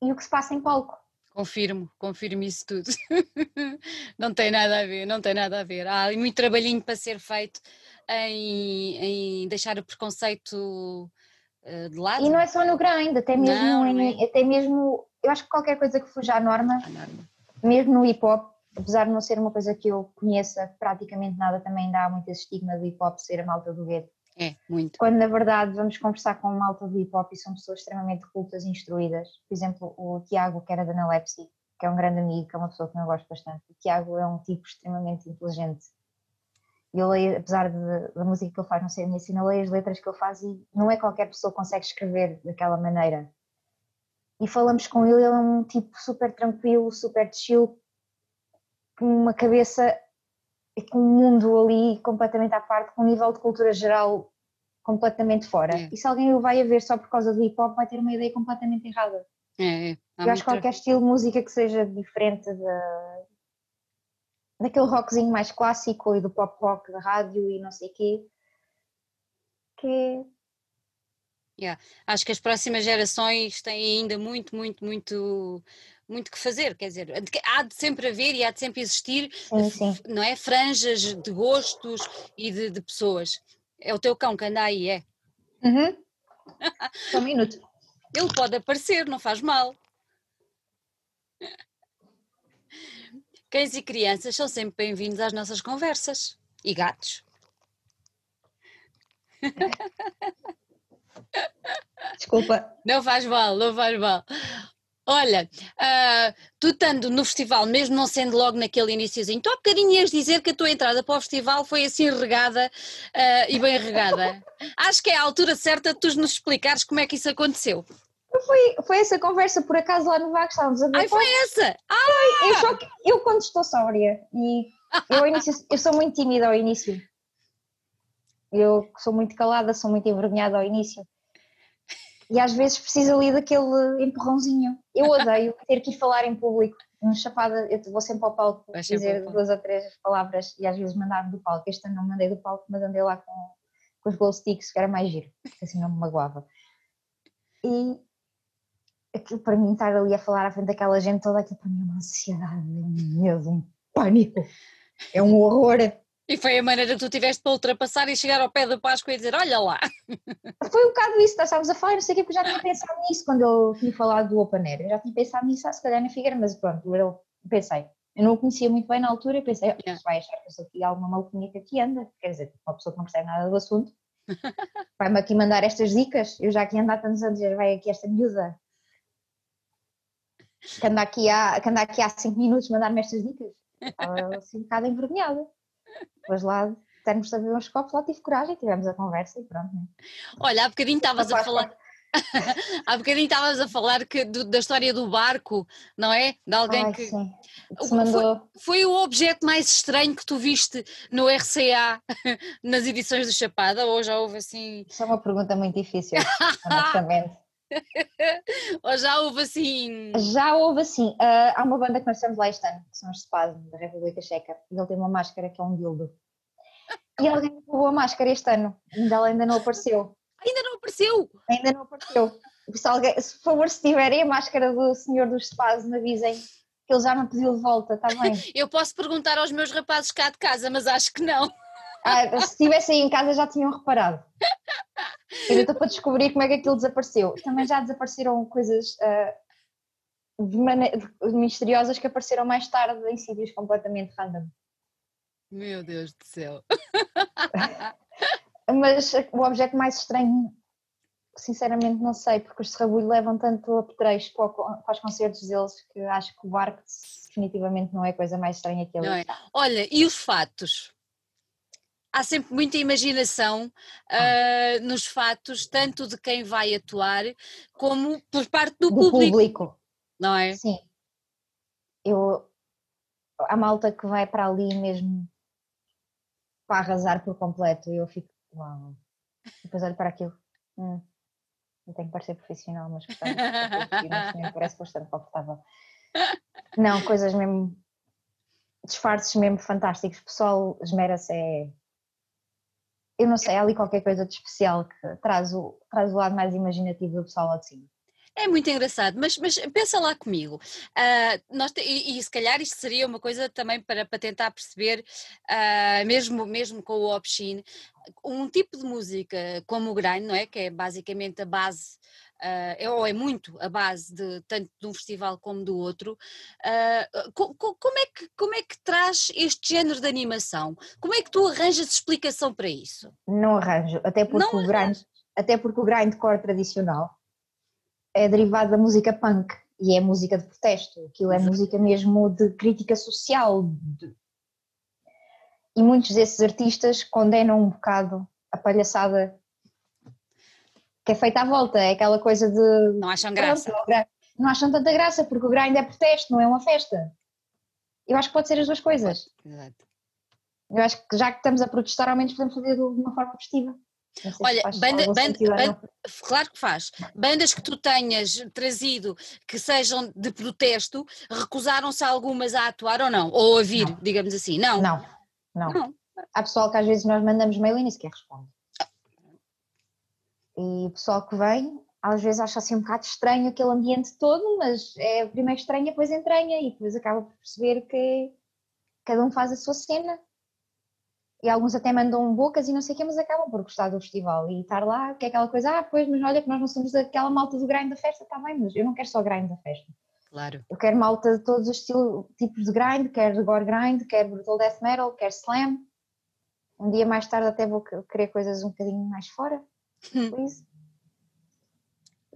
e o que se passa em palco. Confirmo, confirmo isso tudo. (laughs) não tem nada a ver, não tem nada a ver. Há muito trabalhinho para ser feito em, em deixar o preconceito uh, de lado. E não é só no grind, até mesmo, não, em, é. até mesmo, eu acho que qualquer coisa que fuja à norma, norma. mesmo no hip hop, apesar de não ser uma coisa que eu conheça praticamente nada, também dá muito esse estigma do hip hop ser a malta do gueto. É, muito. Quando na verdade vamos conversar com uma malta do hip hop e são pessoas extremamente cultas e instruídas. Por exemplo, o Tiago, que era da Nalepsi, que é um grande amigo, que é uma pessoa que eu gosto bastante. O Tiago é um tipo extremamente inteligente. Eu leio, apesar da música que ele faz não ser a minha sina, leio as letras que ele faz e não é qualquer pessoa que consegue escrever daquela maneira. E falamos com ele, ele é um tipo super tranquilo, super chill, com uma cabeça e com um mundo ali completamente à parte, com um nível de cultura geral completamente fora. É. E se alguém o vai a ver só por causa do hip hop, vai ter uma ideia completamente errada. É, é. Eu acho que qualquer estilo de música que seja diferente da, daquele rockzinho mais clássico e do pop rock da rádio e não sei o quê, que Yeah. Acho que as próximas gerações têm ainda muito, muito, muito muito que fazer, quer dizer, há de sempre haver e há de sempre existir, sim, sim. não é? Franjas de gostos e de, de, pessoas. É o teu cão que anda aí, é? Uhum. (laughs) Só um minuto. Ele pode aparecer, não faz mal. Cães e crianças são sempre bem-vindos às nossas conversas. E gatos. (laughs) Desculpa. Não faz mal, não faz mal. Olha, uh, tu estando no festival, mesmo não sendo logo naquele iníciozinho, tu há bocadinho ias dizer que a tua entrada para o festival foi assim regada uh, e bem regada. (laughs) Acho que é a altura certa de tu nos explicares como é que isso aconteceu. Foi, foi essa conversa, por acaso, lá no VAC, estávamos a ver. Ai, foi essa! Ah! Eu, só, eu quando estou sóbria, e eu, início, eu sou muito tímida ao início, eu sou muito calada, sou muito envergonhada ao início, e às vezes precisa ali daquele empurrãozinho. Eu (laughs) odeio ter que ir falar em público. No Chapada, eu vou sempre ao palco Vai dizer duas ou três palavras e às vezes mandar-me do palco. Este ano não mandei do palco, mas andei lá com, com os glow sticks, que era mais giro, assim não me magoava. E aquilo para mim estar ali a falar à frente daquela gente toda, aquilo para mim é uma ansiedade, um medo, um pânico, é um horror. E foi a maneira que tu tiveste para ultrapassar e chegar ao pé da Páscoa e dizer: Olha lá. (laughs) Foi um bocado isso, nós estávamos a falar, não sei o que, porque eu já tinha pensado nisso quando eu tinha falado do Open Air. Eu já tinha pensado nisso, ah, se calhar na Figueira, mas pronto, eu pensei. Eu não o conhecia muito bem na altura e pensei: yeah. vai achar que eu sou aqui alguma maluquinha que aqui anda. Quer dizer, uma pessoa que não percebe nada do assunto. (laughs) Vai-me aqui mandar estas dicas. Eu já aqui ando há tantos anos, vai aqui esta miúda que anda aqui há, que anda aqui há cinco minutos mandar-me estas dicas. Estava assim um bocado envergonhada. Depois lá termos de abrir uns copos, lá tive coragem, tivemos a conversa e pronto. Né? Olha, há bocadinho estavas a falar. (laughs) há bocadinho estavas a falar que, do, da história do barco, não é? De alguém Ai, que. Sim. que mandou... foi, foi, o objeto mais estranho que tu viste no RCA (laughs) nas edições do Chapada ou já houve assim. Isso é uma pergunta muito difícil, honestamente. (laughs) Ou já houve assim? Já houve assim. Uh, há uma banda que nós temos lá este ano, que são os Spasm, da República Checa, e ele tem uma máscara que é um dildo. E alguém roubou a máscara este ano, ainda ela ainda não apareceu. Ainda não apareceu? Ainda não apareceu. Se, alguém, se por favor, se tiverem a máscara do senhor dos Spasm, avisem que ele já não pediu de volta, está bem? (laughs) Eu posso perguntar aos meus rapazes cá de casa, mas acho que não. Ah, se estivesse aí em casa já tinham reparado. Ainda estou para descobrir como é que aquilo desapareceu. Também já desapareceram coisas uh, de de, misteriosas que apareceram mais tarde em sítios completamente random. Meu Deus do céu! (laughs) Mas o objeto mais estranho, sinceramente não sei, porque os Serrabulho levam tanto a petrecho para, para os concertos deles que acho que o barco definitivamente não é a coisa mais estranha que ele é. Olha, e os fatos? Há sempre muita imaginação uh, nos fatos, tanto de quem vai atuar, como por parte do, do público. público. Não é? Sim. Eu, a malta que vai para ali mesmo para arrasar por completo, eu fico, uau. Depois olho para aquilo. Hum, não tenho que parecer profissional, mas portanto, me parece bastante confortável. (laughs) Não, coisas mesmo disfarces mesmo fantásticos. O pessoal esmera-se é eu não sei, há ali qualquer coisa de especial que traz o, traz o lado mais imaginativo do pessoal lá de cima. É muito engraçado, mas, mas pensa lá comigo. Uh, nós e, e, se calhar isto seria uma coisa também para, para tentar perceber, uh, mesmo, mesmo com o Opshin, um tipo de música como o grind, não é? Que é basicamente a base uh, ou é muito a base de tanto de um festival como do outro, uh, co, co, como, é que, como é que traz este género de animação? Como é que tu arranjas explicação para isso? Não arranjo, até porque, Não o, grind, até porque o grindcore tradicional é derivado da música punk e é música de protesto, aquilo é Exato. música mesmo de crítica social. De... E muitos desses artistas condenam um bocado a palhaçada que é feita à volta, é aquela coisa de. Não acham graça. não acham tanta graça, porque o grind é protesto, não é uma festa. Eu acho que pode ser as duas coisas. Exato. Eu acho que já que estamos a protestar, ao menos podemos fazer de uma forma festiva. Olha, banda, banda, banda, claro que faz. Bandas que tu tenhas trazido que sejam de protesto, recusaram-se algumas a atuar ou não? Ou a vir, não. digamos assim? Não. não. Não, não. Há pessoal que às vezes nós mandamos mail e nem sequer responde. E o pessoal que vem, às vezes acha assim um bocado estranho aquele ambiente todo, mas é primeiro estranha, depois entranha e depois acaba por perceber que cada um faz a sua cena. E alguns até mandam bocas e não sei o quê, mas acabam por gostar do festival e estar lá, que é aquela coisa, ah, pois, mas olha que nós não somos aquela malta do grind da festa, está bem, mas eu não quero só grind da festa. Claro. Eu quero malta de todos os estilos, tipos de grind, quero gore grind, quero brutal death metal, quero slam. Um dia mais tarde até vou querer coisas um bocadinho mais fora. Please.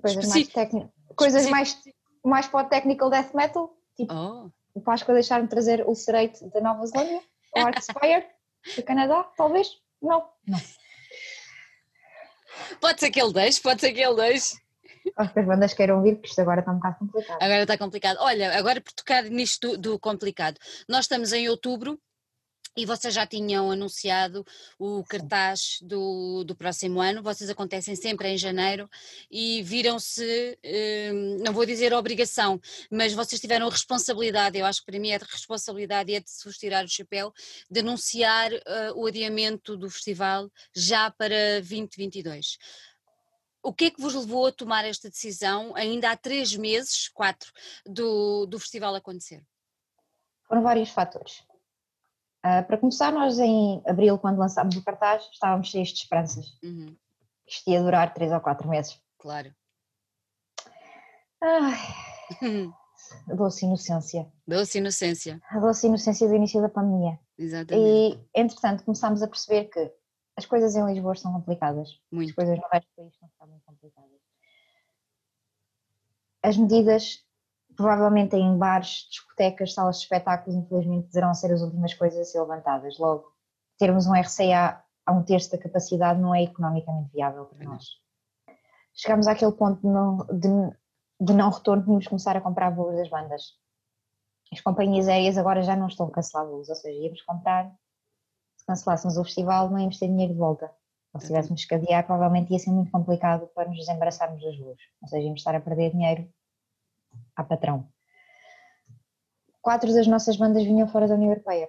Coisas mais técnicas. Coisas mais, mais para o technical death metal. Tipo, oh. o Páscoa deixar-me trazer o Serate da Nova Zelândia, o (laughs) Arcspire do Canadá, talvez? Não. Não. Pode ser que ele deixe, pode ser que ele deixe. Acho que as bandas queiram ouvir, porque isto agora está um bocado complicado. Agora está complicado. Olha, agora por tocar nisto do, do complicado, nós estamos em outubro e vocês já tinham anunciado o cartaz do, do próximo ano, vocês acontecem sempre em janeiro e viram-se, hum, não vou dizer obrigação, mas vocês tiveram a responsabilidade, eu acho que para mim é de responsabilidade e é de se vos tirar o chapéu, de anunciar uh, o adiamento do festival já para 2022. O que é que vos levou a tomar esta decisão ainda há três meses, quatro, do, do festival acontecer? Foram vários fatores. Uh, para começar, nós em abril, quando lançámos o cartaz, estávamos cheios de esperanças. Uhum. Isto ia durar três ou quatro meses. Claro. Ai, (laughs) a doce inocência. Doce inocência. A doce inocência do início da pandemia. Exatamente. E, entretanto, começámos a perceber que as coisas em Lisboa são complicadas. Muito. As coisas no resto do país estão muito complicadas. As medidas provavelmente em bares, discotecas, salas de espetáculos, infelizmente, deverão ser as últimas coisas a ser levantadas. Logo, termos um RCA a um terço da capacidade não é economicamente viável para nós. Chegámos àquele ponto de não, de, de não retorno, tínhamos começar a comprar voos das bandas. As companhias aéreas agora já não estão a cancelar voos, ou seja, íamos comprar, se cancelássemos o festival, não íamos ter dinheiro de volta. Ou se tivéssemos que adiar, provavelmente ia ser muito complicado para nos desembaraçarmos dos voos. Ou seja, íamos estar a perder dinheiro a patrão. Quatro das nossas bandas vinham fora da União Europeia.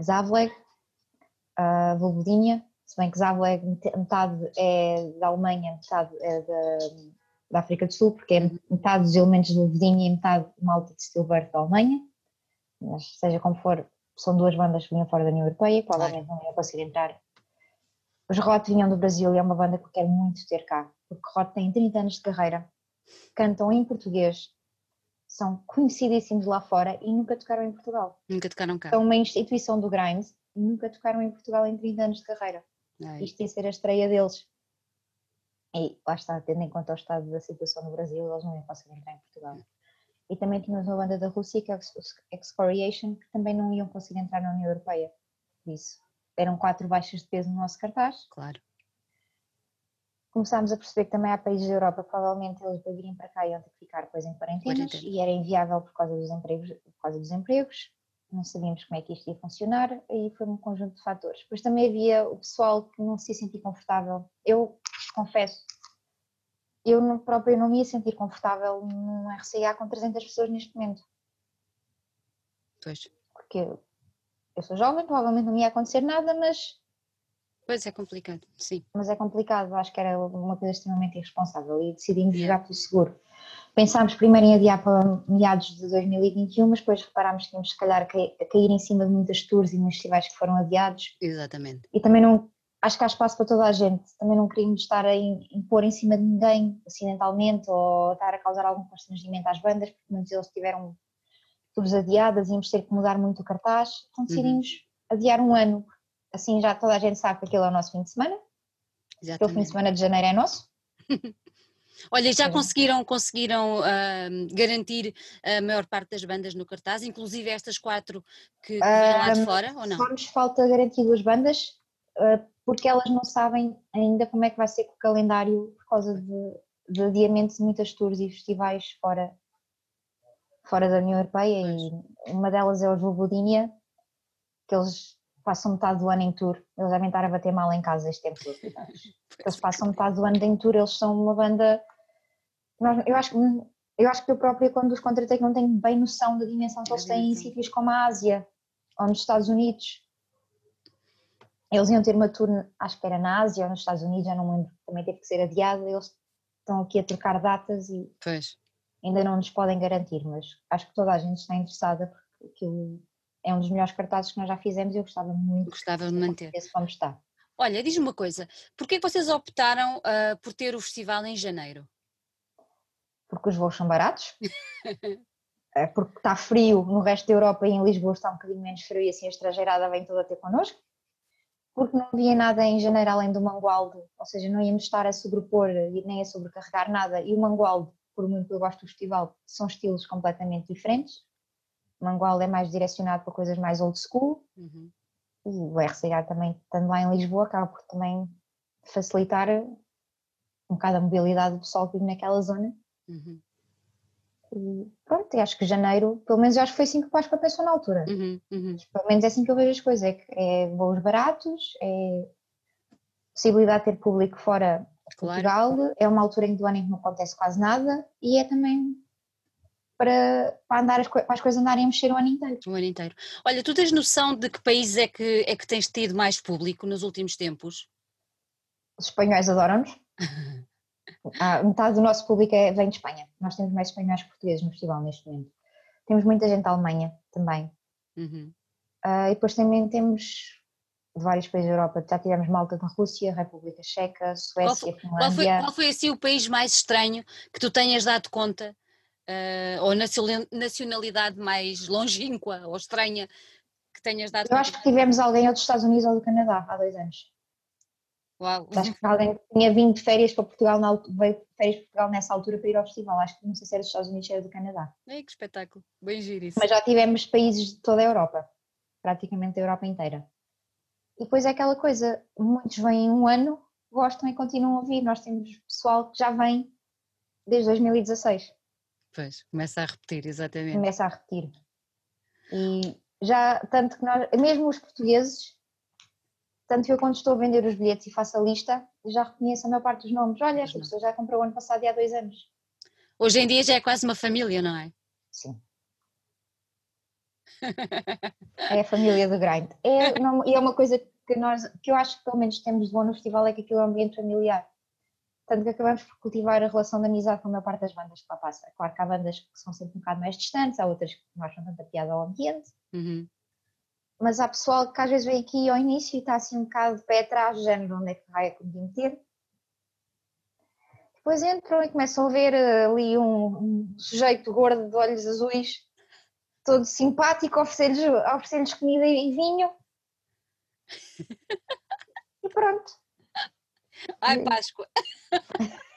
Zavleg, a Volvodinha, se bem que Zavleg metade é da Alemanha, metade é da, da África do Sul, porque é metade dos elementos de Volvodinha e metade malta de Stillbirth da Alemanha. Mas seja como for, são duas bandas que vinham fora da União Europeia, provavelmente não iam conseguir entrar. Os Rot vinham do Brasil e é uma banda que eu quero muito ter cá, porque Rot tem 30 anos de carreira cantam em português, são conhecidíssimos lá fora e nunca tocaram em Portugal. Nunca tocaram cá. São uma instituição do grind e nunca tocaram em Portugal em 30 anos de carreira. Ai. Isto ia ser a estreia deles. E lá está, tendo em conta o estado da situação no Brasil, eles não iam conseguir entrar em Portugal. E também tínhamos uma banda da Rússia, que é Excoriation, que também não iam conseguir entrar na União Europeia. Por isso, eram quatro baixas de peso no nosso cartaz. Claro começámos a perceber que também há países da Europa, provavelmente eles virem para cá iam ter que ficar depois em quarentenas e era inviável por causa dos empregos, por causa dos empregos, não sabíamos como é que isto ia funcionar e foi um conjunto de fatores. Depois também havia o pessoal que não se ia sentir confortável. Eu confesso, eu no próprio não me ia sentir confortável num RCA com 300 pessoas neste momento. Pois. Porque eu sou jovem, provavelmente não me ia acontecer nada, mas Pois é complicado, sim. Mas é complicado, acho que era uma coisa extremamente irresponsável e decidimos yeah. jogar pelo seguro. Pensámos primeiro em adiar para meados de 2021, mas depois reparámos que íamos se calhar a cair em cima de muitas tours e muitos festivais que foram adiados. Exatamente. E também não, acho que há espaço para toda a gente, também não queríamos estar a impor em cima de ninguém acidentalmente ou estar a causar algum constrangimento às bandas, porque muitos deles tiveram tours adiadas íamos ter que mudar muito o cartaz, então decidimos uhum. adiar um ano, assim já toda a gente sabe que aquele é o nosso fim de semana, Exatamente. aquele fim de semana de janeiro é nosso. (laughs) Olha, já conseguiram, conseguiram uh, garantir a maior parte das bandas no cartaz, inclusive estas quatro que, que vêm lá de fora, ou não? Só nos falta garantir duas bandas, uh, porque elas não sabem ainda como é que vai ser com o calendário por causa de, de adiamento de muitas tours e festivais fora, fora da União Europeia e uma delas é o Vulvodinia, que eles passam metade do ano em tour, eles devem estar a bater mal em casa este tempo todo. (laughs) Eles passam metade do ano em tour, eles são uma banda. Eu acho, eu acho que eu própria, quando os contratei, não tenho bem noção da dimensão que eles têm em sítios como a Ásia ou nos Estados Unidos. Eles iam ter uma tour, acho que era na Ásia ou nos Estados Unidos, já não lembro, também teve que ser adiado. Eles estão aqui a trocar datas e pois. ainda não nos podem garantir, mas acho que toda a gente está interessada porque aquilo é um dos melhores cartazes que nós já fizemos e eu gostava muito gostava de manter. Esse como está. Olha, diz-me uma coisa, porquê que vocês optaram uh, por ter o festival em janeiro? Porque os voos são baratos, (laughs) é porque está frio no resto da Europa e em Lisboa está um bocadinho menos frio e assim a estrangeirada vem toda ter connosco, porque não havia nada em janeiro além do Mangualde, ou seja, não íamos estar a sobrepor e nem a sobrecarregar nada, e o Mangualde, por muito que eu gosto do festival, são estilos completamente diferentes, Mangual é mais direcionado para coisas mais old school uhum. e o RCA também, estando lá em Lisboa, acaba por também facilitar um bocado a mobilidade do pessoal que vive naquela zona. Uhum. E pronto, acho que janeiro, pelo menos eu acho que foi assim que o Páscoa pensou na altura. Uhum, uhum. Pelo menos é assim que eu vejo as coisas, é, é voos baratos, é possibilidade de ter público fora de claro. Portugal, é uma altura em do ano em que não acontece quase nada e é também para, para, andar as, para as coisas andarem a mexer o ano inteiro. O ano inteiro. Olha, tu tens noção de que país é que, é que tens tido mais público nos últimos tempos? Os espanhóis adoram-nos. (laughs) ah, metade do nosso público é, vem de Espanha. Nós temos mais espanhóis que portugueses no festival neste momento. Temos muita gente da Alemanha também. Uhum. Uh, e depois também temos de vários países da Europa. Já tivemos malta da Rússia, República Checa, Suécia, qual foi, Finlândia. Qual foi, qual foi assim o país mais estranho que tu tenhas dado conta uh, ou nacionalidade mais longínqua ou estranha que tenhas dado? Eu acho que tivemos alguém ou dos Estados Unidos ou do Canadá há dois anos. Uau. Acho que alguém tinha vindo de férias para Portugal, na, veio de férias para Portugal nessa altura para ir ao festival. Acho que não sei se era dos Estados Unidos ou era do Canadá. Ei, que espetáculo, bem giro isso. Mas já tivemos países de toda a Europa, praticamente a Europa inteira. E depois é aquela coisa, muitos vêm um ano, gostam e continuam a ouvir. Nós temos pessoal que já vem desde 2016. Pois, começa a repetir, exatamente. Começa a repetir. E já, tanto que nós, mesmo os portugueses, tanto que eu quando estou a vender os bilhetes e faço a lista, já reconheço a maior parte dos nomes. Olha, esta pessoa já comprou o ano passado e há dois anos. Hoje em dia já é quase uma família, não é? Sim. é a família do grind. É, não, e é uma coisa que nós, que eu acho que pelo menos temos de bom no festival, é que aquilo é um ambiente familiar. Tanto que acabamos por cultivar a relação de amizade com a maior parte das bandas que lá passa. Claro que há bandas que são sempre um bocado mais distantes, há outras que não acham tanta piada ao ambiente. Uhum. Mas há pessoal que às vezes vem aqui ao início e está assim um bocado de pé atrás, de género, onde é que vai a meter. Depois entram e começam a ver eh, ali um, um sujeito gordo de olhos azuis, todo simpático, oferecer-lhes oferecer comida e vinho. (laughs) e pronto. Ai, Páscoa! (laughs)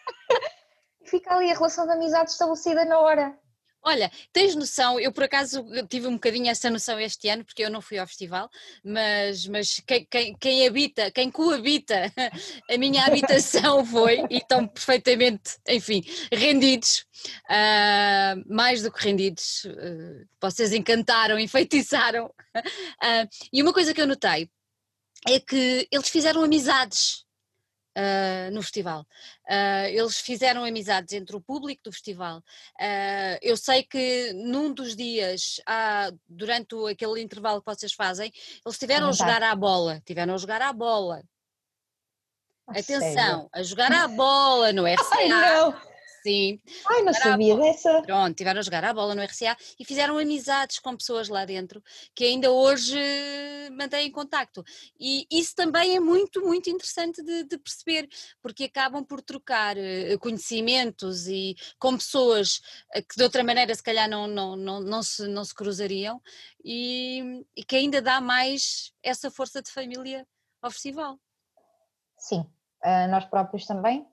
Fica ali a relação de amizade estabelecida na hora. Olha, tens noção, eu por acaso tive um bocadinho essa noção este ano, porque eu não fui ao festival, mas, mas quem, quem, quem habita, quem coabita (laughs) a minha habitação foi, e estão perfeitamente, enfim, rendidos, uh, mais do que rendidos, uh, vocês encantaram, enfeitiçaram. Uh, (laughs) e uma coisa que eu notei é que eles fizeram amizades Uh, no festival. Uh, eles fizeram amizades entre o público do festival. Uh, eu sei que num dos dias, durante o, aquele intervalo que vocês fazem, eles estiveram a jogar à bola, tiveram a jogar à bola. Atenção, sério? a jogar à bola no RCA. Ai, não. Sim. Ai, não sabia dessa. Pronto, tiveram a jogar a bola no RCA e fizeram amizades com pessoas lá dentro que ainda hoje mantêm contacto. E isso também é muito, muito interessante de, de perceber, porque acabam por trocar eh, conhecimentos e com pessoas eh, que de outra maneira se calhar não, não, não, não, se, não se cruzariam e, e que ainda dá mais essa força de família ao festival. Sim, uh, nós próprios também.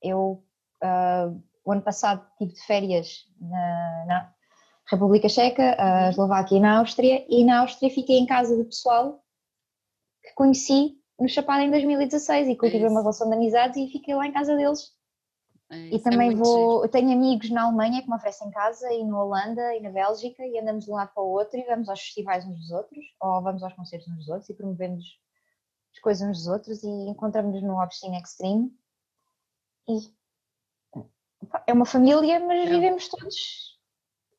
Eu Uh, o ano passado estive de férias na, na República Checa, a uhum. Eslováquia e na Áustria, e na Áustria fiquei em casa do pessoal que conheci no Chapada em 2016 e cultivei é uma relação de amizades e fiquei lá em casa deles. É e é também é vou, tenho amigos na Alemanha que me oferecem casa e na Holanda e na Bélgica e andamos de um lado para o outro e vamos aos festivais uns dos outros ou vamos aos concertos uns dos outros e promovemos as coisas uns dos outros e encontramos-nos no Obscene Extreme e é uma família, mas é. vivemos todos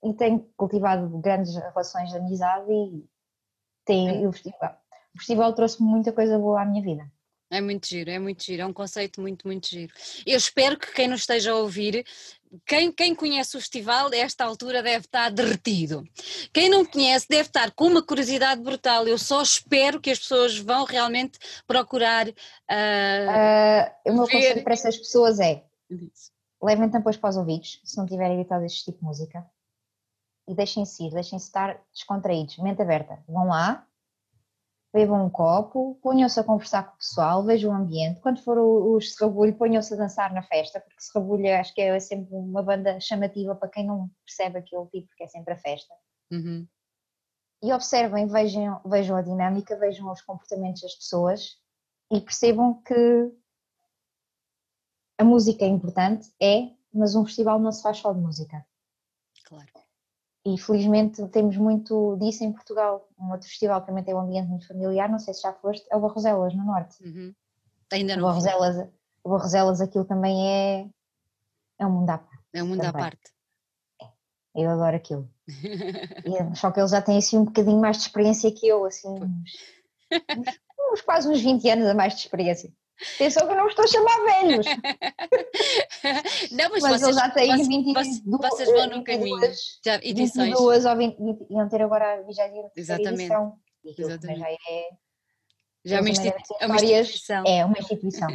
e tenho cultivado grandes relações de amizade e tem, o festival, o festival trouxe muita coisa boa à minha vida. É muito giro, é muito giro, é um conceito muito, muito giro. Eu espero que quem nos esteja a ouvir, quem, quem conhece o festival, a esta altura deve estar derretido. Quem não conhece deve estar com uma curiosidade brutal. Eu só espero que as pessoas vão realmente procurar. Uh, uh, o meu ver... conselho para essas pessoas é: levem tampões para os ouvidos, se não tiverem habituado a este tipo de música, e deixem-se ir, deixem-se estar descontraídos, mente aberta. Vão lá, bebam um copo, ponham-se a conversar com o pessoal, vejam o ambiente. Quando for o, o Serrabulho, ponham-se a dançar na festa, porque Serrabulho acho que é sempre uma banda chamativa para quem não percebe aquele tipo, porque é sempre a festa. Uhum. E observem, vejam, vejam a dinâmica, vejam os comportamentos das pessoas e percebam que a música é importante, é, mas um festival não se faz só de música. Claro. E felizmente temos muito disso em Portugal. Um outro festival que também tem um ambiente muito familiar, não sei se já foste, é o Barroselas, no Norte. Uhum. Ainda não. O Barroselas, o Barroselas aquilo também é, é um mundo à parte. É um mundo também. à parte. É. Eu adoro aquilo. (laughs) e, só que eles já têm assim um bocadinho mais de experiência que eu, assim, uns, uns, uns quase uns 20 anos a mais de experiência. Atenção que eu não estou a chamar velhos. (laughs) Não, mas, mas vocês, eu já tenho 22, vocês vão no caminho. Já, edições. 22 ou 20, iam ter agora a 20 Exatamente. edição. Exatamente. Já é já é uma, é uma instituição. É uma instituição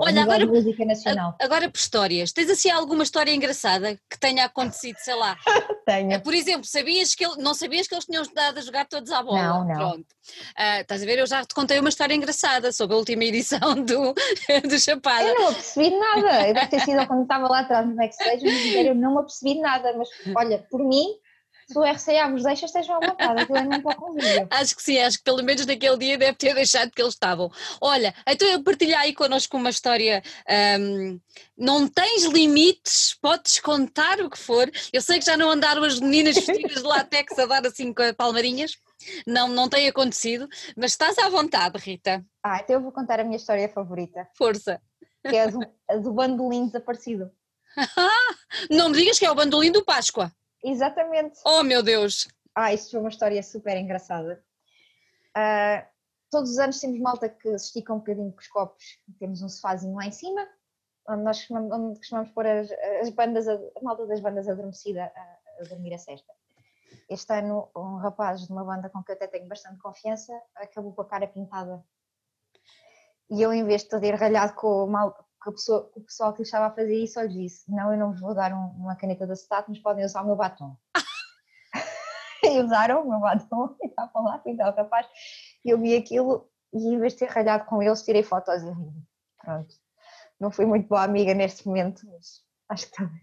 Olha, agora, música nacional. agora por histórias. Tens assim alguma história engraçada que tenha acontecido, sei lá? (laughs) Tenho. Por exemplo, sabias que ele, não sabias que eles tinham dado a jogar todos à bola? Não, não. Pronto. Uh, estás a ver? Eu já te contei uma história engraçada sobre a última edição do, (laughs) do Chapada. Eu não apercebi nada. Eu deve ter sido quando estava lá atrás no backstage, mas eu não apercebi nada. Mas olha, por mim, se o RCA vos deixa, estejam à vontade, aquilo é mesmo para o convívio. Acho que sim, acho que pelo menos naquele dia deve ter deixado que eles estavam. Olha, então eu partilho aí connosco uma história. Um, não tens limites, podes contar o que for. Eu sei que já não andaram as meninas vestidas de látex a dar assim com palmarinhas. Não, não tem acontecido, mas estás à vontade, Rita. Ah, então eu vou contar a minha história favorita. Força. Que é a do, a do bandolim desaparecido. (laughs) não me digas que é o bandolim do Páscoa. Exatamente. Oh meu Deus! Ah, isso foi uma história super engraçada. Uh, todos os anos temos malta que se estica um bocadinho com os copos. Temos um sofazinho lá em cima, onde nós costumamos, onde costumamos pôr as, as bandas, a, a, malta das bandas adormecida a, a dormir a cesta. Este ano, um rapaz de uma banda com que eu até tenho bastante confiança acabou com a cara pintada. E eu, em vez de ter ralhado com, mal, que, pessoa, que o pessoal que estava a fazer isso, eu disse: Não, eu não vos vou dar um, uma caneta de acetato, mas podem usar o meu batom. (laughs) e usaram o meu batom e estavam lá, então capaz. E eu vi aquilo e em vez de ter ralhado com eles, tirei fotos e ri. Pronto. Não fui muito boa amiga neste momento, mas acho que também.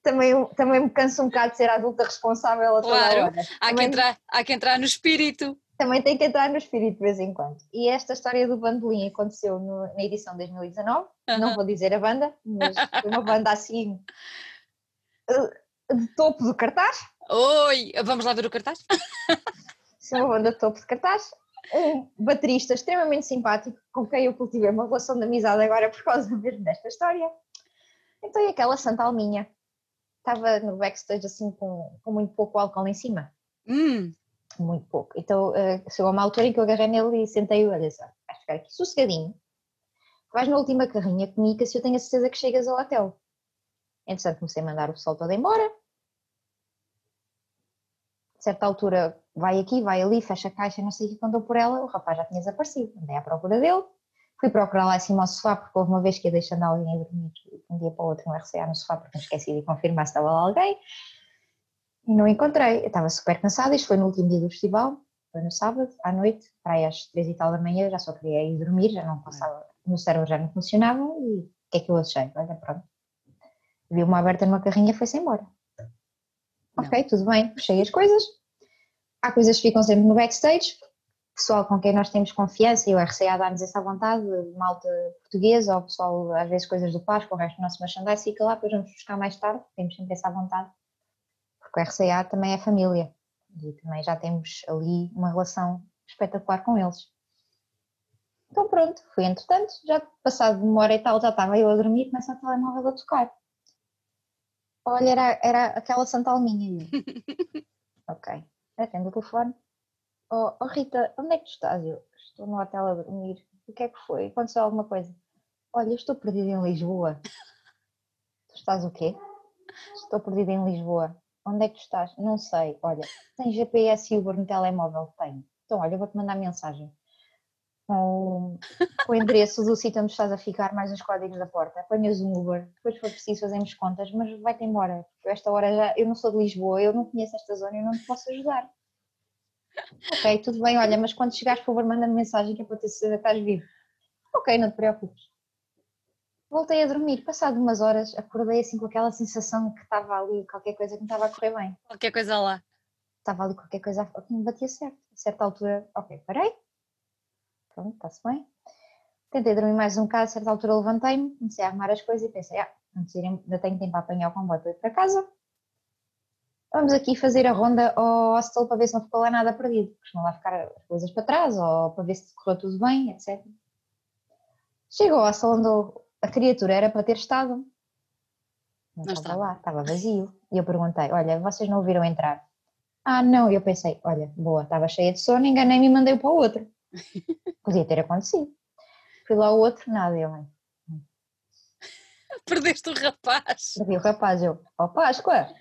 Também, também me canso um bocado de ser adulta responsável a toda claro, hora. Há, que entrar, há que entrar no espírito também tem que entrar no espírito de vez em quando. E esta história do bandolim aconteceu no, na edição de 2019, uhum. não vou dizer a banda, mas foi uma banda assim eh, de topo do cartaz. Oi, vamos lá ver o cartaz? Sim, uma banda de topo de cartaz. Um baterista extremamente simpático, com quem eu cultivei uma relação de amizade agora por causa mesmo desta história. Então, e aquela Santa Alminha? Estava no backstage assim com, com muito pouco álcool em cima. Hum muito pouco. Então uh, chegou uma altura em que eu agarrei nele e sentei-o a dizer, vai ficar aqui sossegadinho, vais na última carrinha, comunica se eu tenho a certeza que chegas ao hotel. Entretanto, comecei a mandar o pessoal todo embora. A certa altura, vai aqui, vai ali, fecha a caixa, não sei o que, quando eu por ela, o rapaz já tinha desaparecido. Andei à procura dele, fui procurar lá em cima ao sofá, porque houve uma vez que ia deixando alguém a dormir de um dia para o outro no RCA no sofá, porque me esqueci de confirmar se estava lá alguém. E não encontrei. Eu estava super cansada, isto foi no último dia do festival, foi no sábado, à noite, para aí às três e tal da manhã, já só queria ir dormir, já não passava, o meu cérebro já não funcionava e o que é que eu achei? Olha, pronto. Vi uma aberta numa carrinha e foi-se embora. Não. Ok, tudo bem, fechei as coisas. Há coisas que ficam sempre no backstage, pessoal com quem nós temos confiança e o RCA dá-nos essa vontade, malta portuguesa ou pessoal, às vezes coisas do Páscoa, o resto do nosso merchandise fica lá, depois vamos buscar mais tarde, temos sempre essa vontade, porque o RCA também é família e também já temos ali uma relação espetacular com eles. Então pronto, fui entretanto, já passado uma hora e tal, já estava eu a dormir, começa o telemóvel a tocar. Olha, era, era aquela Santa Alminha. (laughs) ok, atendo o telefone. Oh, oh, Rita, onde é que tu estás? Eu estou no hotel a dormir. O que é que foi? Aconteceu alguma coisa? Olha, eu estou perdida em Lisboa. Tu estás o quê? Estou perdida em Lisboa. Onde é que tu estás? Não sei. Olha, tem GPS e Uber no telemóvel? Tenho. Então, olha, vou-te mandar mensagem com, o endereço do sítio onde estás a ficar, mais os códigos da porta. Apanhas um Uber, depois for preciso fazemos contas, mas vai-te embora. Porque esta hora já, eu não sou de Lisboa, eu não conheço esta zona, eu não te posso ajudar. Ok, tudo bem, olha, mas quando chegares, por favor, manda-me mensagem que é para ter certeza que estás vivo. Ok, não te preocupes. Voltei a dormir, passado umas horas, acordei assim com aquela sensação que estava ali qualquer coisa que não estava a correr bem. Qualquer coisa lá. Estava ali qualquer coisa que me batia certo. A certa altura, ok, parei. Pronto, está-se bem. Tentei dormir mais um bocado, a certa altura levantei-me, comecei a arrumar as coisas e pensei, ah, ainda tenho tempo para apanhar o comboio para ir para casa. Vamos aqui fazer a ronda ao hostel para ver se não ficou lá nada perdido, porque não vai ficar as coisas para trás, ou para ver se correu tudo bem, etc. Chegou ao hostel onde a criatura era para ter estado. Não, não estava lá, estava vazio. E eu perguntei: Olha, vocês não ouviram entrar? Ah, não. E eu pensei: Olha, boa, estava cheia de sono, enganei-me e mandei-o para o outro. (laughs) Podia ter acontecido. Fui lá o outro, nada. Eu, (laughs) Perdeste o rapaz. Perdi o rapaz. Eu, ó oh, Páscoa,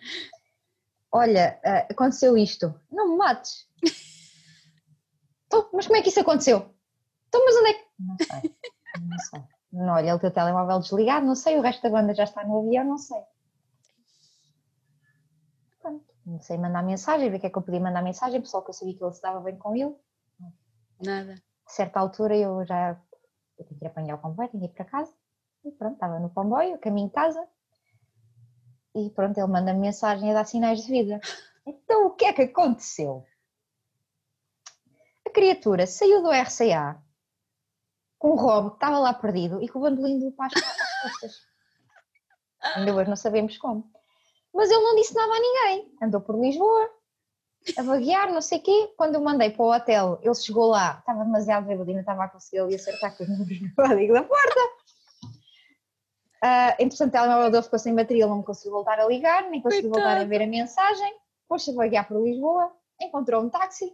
olha, eh, aconteceu isto. Não me mates. (laughs) então, mas como é que isso aconteceu? Então, mas onde é que. Não sei. Não sei. Não, olha, ele tem o telemóvel desligado, não sei, o resto da banda já está no avião, não sei. Pronto, não sei mandar mensagem, ver o que é que eu podia mandar mensagem, pessoal que eu sabia que ele estava bem com ele. Nada. A certa altura eu já eu tinha que apanhar o comboio, tinha que ir para casa. E pronto, estava no comboio, caminho de casa. E pronto, ele manda -me mensagem a dar sinais de vida. (laughs) Então o que é que aconteceu? A criatura saiu do RCA com o Rob, que estava lá perdido, e com o bandolim do Páscoa às costas. (laughs) Ainda hoje não sabemos como. Mas ele não disse nada a ninguém. Andou por Lisboa, a vaguear, não sei o quê. Quando eu mandei para o hotel, ele chegou lá, estava demasiado bêbado, ainda estava a conseguir ali acertar com os (laughs) números no código da porta. Uh, entretanto, o telemóvel dele ficou sem bateria, ele não me conseguiu voltar a ligar, nem conseguiu voltar a ver a mensagem. Depois a vaguear para Lisboa, encontrou um táxi.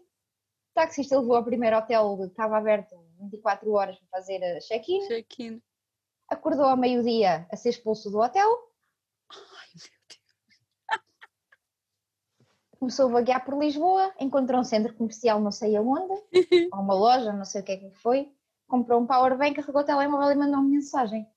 O taxista levou ao primeiro hotel que estava aberto 24 horas para fazer check-in. Check-in. Acordou ao meio-dia a ser expulso do hotel. Ai, meu Deus. Começou a vaguear por Lisboa, encontrou um centro comercial não sei aonde, (laughs) ou uma loja, não sei o que é que foi, comprou um powerbank, carregou o telemóvel e mandou uma mensagem.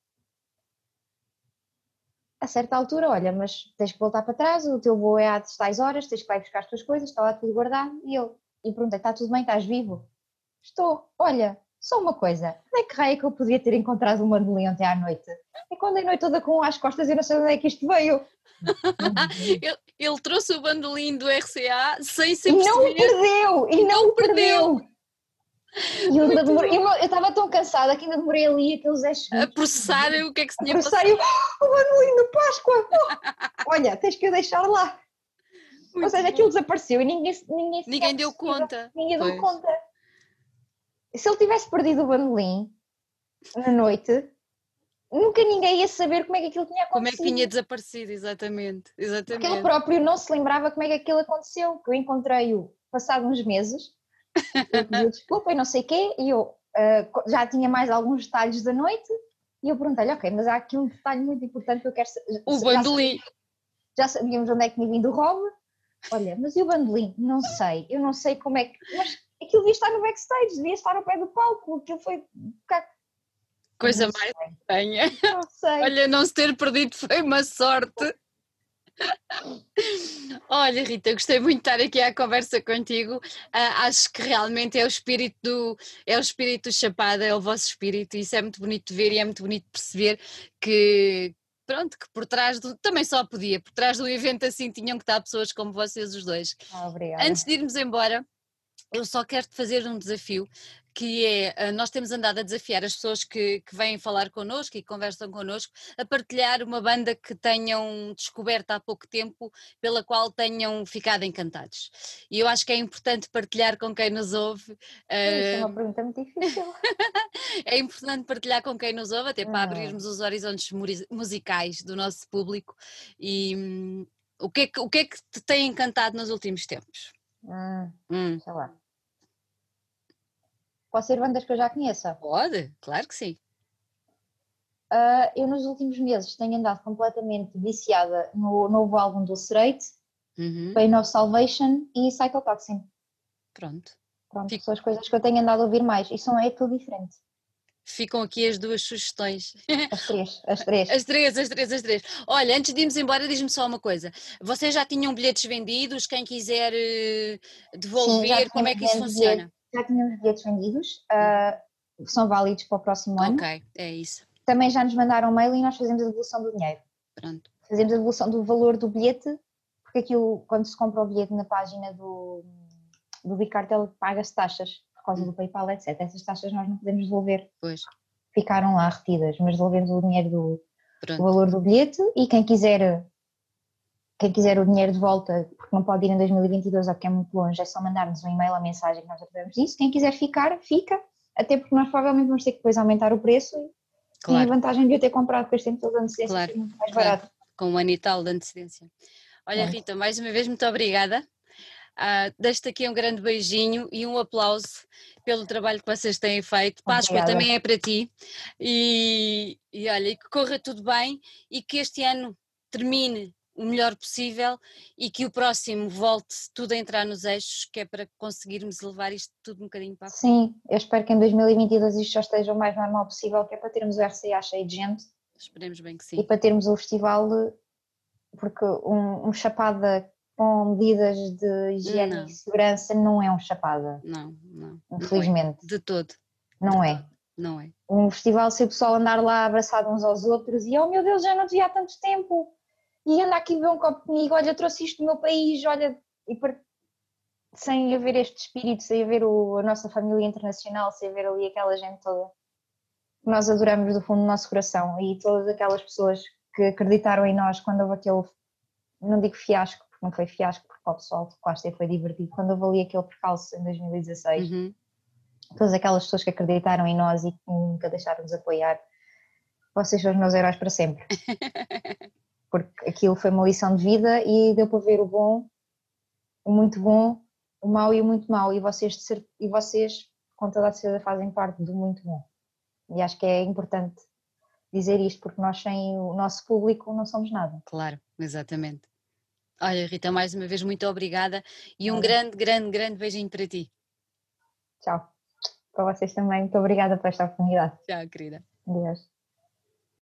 A certa altura, olha, mas tens que voltar para trás, o teu voo é às tais horas, tens que ir buscar as tuas coisas, está lá tudo guardado. E eu, e perguntei, está tudo bem, estás vivo? Estou, olha, só uma coisa, onde é que raio é que eu podia ter encontrado uma mandolim ontem à noite? E quando a noite toda com as costas, eu não sei onde é que isto veio. (laughs) ele, ele, trouxe o bandolim do RCA sem ser E não o perdeu! E, não o perdeu! E eu, demorei, eu estava tão cansada que ainda demorei ali aqueles 10 segundos. A processar o que é que se tinha a passado. o bandolim do Páscoa! (laughs) Olha, tens que o deixar lá. Muito Ou seja, aquilo desapareceu e ninguém, ninguém, ninguém deu conta. Ninguém pois. deu conta se ele tivesse perdido o bandolim na noite, nunca ninguém ia saber como é que aquilo tinha acontecido. Como é que tinha desaparecido, exatamente. exatamente. Porque ele próprio não se lembrava como é que aquilo aconteceu. Eu encontrei-o passado uns meses, (laughs) eu pedi desculpa e não sei o quê, e eu, uh, já tinha mais alguns detalhes da noite e eu perguntei-lhe, ok, mas há aqui um detalhe muito importante que eu quero saber. O bandolim. Já sabíamos onde é que tinha vindo o Rob. Olha, mas e o bandolim? Não sei, eu não sei como é que. Mas aquilo devia estar no backstage, devia estar ao pé do palco, aquilo foi. Coisa mais estranha. Não sei. Olha, não se ter perdido foi uma sorte. Olha, Rita, gostei muito de estar aqui à conversa contigo. Uh, acho que realmente é o espírito do é o espírito do Chapada, é o vosso espírito, e isso é muito bonito de ver e é muito bonito de perceber que pronto, que por trás do também só podia, por trás do evento assim tinham que estar pessoas como vocês os dois. Ah, obrigada. Antes de irmos embora, eu só quero te fazer um desafio que é, eh, nós temos andado a desafiar as pessoas que, que vêm falar connosco e conversam connosco a partilhar uma banda que tenham descoberto há pouco tempo, pela qual tenham ficado encantados. E eu acho que é importante partilhar com quem nos ouve. Isso é uma eh, pergunta muito difícil. (laughs) é importante partilhar com quem nos ouve, até para abrirmos os horizontes musicais do nosso público. E hum, o, que é que, o que é que te tem encantado nos últimos tempos? Hum, hum. Sei lá. Pode ser bandas que eu já conheça? Pode, claro que sim. Uh, eu nos últimos meses tenho andado completamente viciada no novo álbum do Straight, uhum. Pain of Salvation e Cytotoxin. Pronto. Pronto, Fico... são as coisas que eu tenho andado a ouvir mais e são é tudo diferente. Ficam aqui as duas sugestões. (laughs) As três, as três. As três, as três, as três. Olha, antes de irmos embora, diz-me só uma coisa. Vocês já tinham bilhetes vendidos? Quem quiser eh, devolver, Sim, como é que isso funciona? Já tínhamos bilhetes vendidos, uh, são válidos para o próximo ano. Ok, é isso. Também já nos mandaram um mail e nós fazemos a devolução do dinheiro. Pronto. Fazemos a devolução do valor do bilhete, porque aquilo, quando se compra o bilhete na página do, do Bicartel, paga-se taxas por causa hum. do PayPal, etc. Essas taxas nós não podemos devolver. Pois. Ficaram lá retidas, mas devolvemos o dinheiro do, do valor do bilhete e quem quiser quem quiser o dinheiro de volta, porque não pode ir em 2022 ou porque é muito longe, é só mandar-nos um e-mail, a mensagem que nós tratamos disso. Quem quiser ficar, fica, até porque nós provavelmente vamos ter que depois aumentar o preço e claro. tem a vantagem de eu ter comprado com este tempo de antecedência, claro. é muito mais claro. barato. Com um ano e tal de antecedência. Olha, Rita, mais uma vez, muito obrigada. Uh, Deixo-te aqui um grande beijinho e um aplauso pelo trabalho que vocês têm feito. Páscoa Obrigada. também é para ti. E, e olha, que corra tudo bem e que este ano termine o melhor possível e que o próximo volte tudo a entrar nos eixos, que é para conseguirmos levar isto tudo um bocadinho para a Sim, eu espero que em 2022 isto já esteja o mais normal possível, que é para termos o RCA cheio de gente. Esperemos bem que sim. E para termos o festival, porque um, um chapada com medidas de higiene não. e segurança não é um chapada. Não, não. Infelizmente. Não é. De todo. Não é. Não é. Um festival se o pessoal andar lá abraçado uns aos outros e oh meu Deus, já não devia há tanto tempo e anda aqui beber um copo comigo, olha, trouxe isto do meu país, olha, e sem haver este espírito, sem haver o, a nossa família internacional, sem haver ali aquela gente toda que nós adoramos do fundo do nosso coração e todas aquelas pessoas que acreditaram em nós quando houve aquele, não digo fiasco, porque não foi fiasco, porque o pessoal de Costa foi divertido, quando houve ali aquele percalço em 2016, uhum. todas aquelas pessoas que acreditaram em nós e que nunca deixaram de nos apoiar, vocês são os meus heróis para sempre. (laughs) porque aquilo foi uma lição de vida e deu para ver o bom, o muito bom, o mau e o muito mau, e vocês, e vocês com toda a certeza fazem parte do muito bom. E acho que é importante dizer isto, porque nós sem o nosso público não somos nada. Claro, exatamente. Olha, Rita, mais uma vez muito obrigada e um grande, grande, grande beijinho para ti. Tchau. Para vocês também, muito obrigada por esta oportunidade. Tchau, querida. Adeus.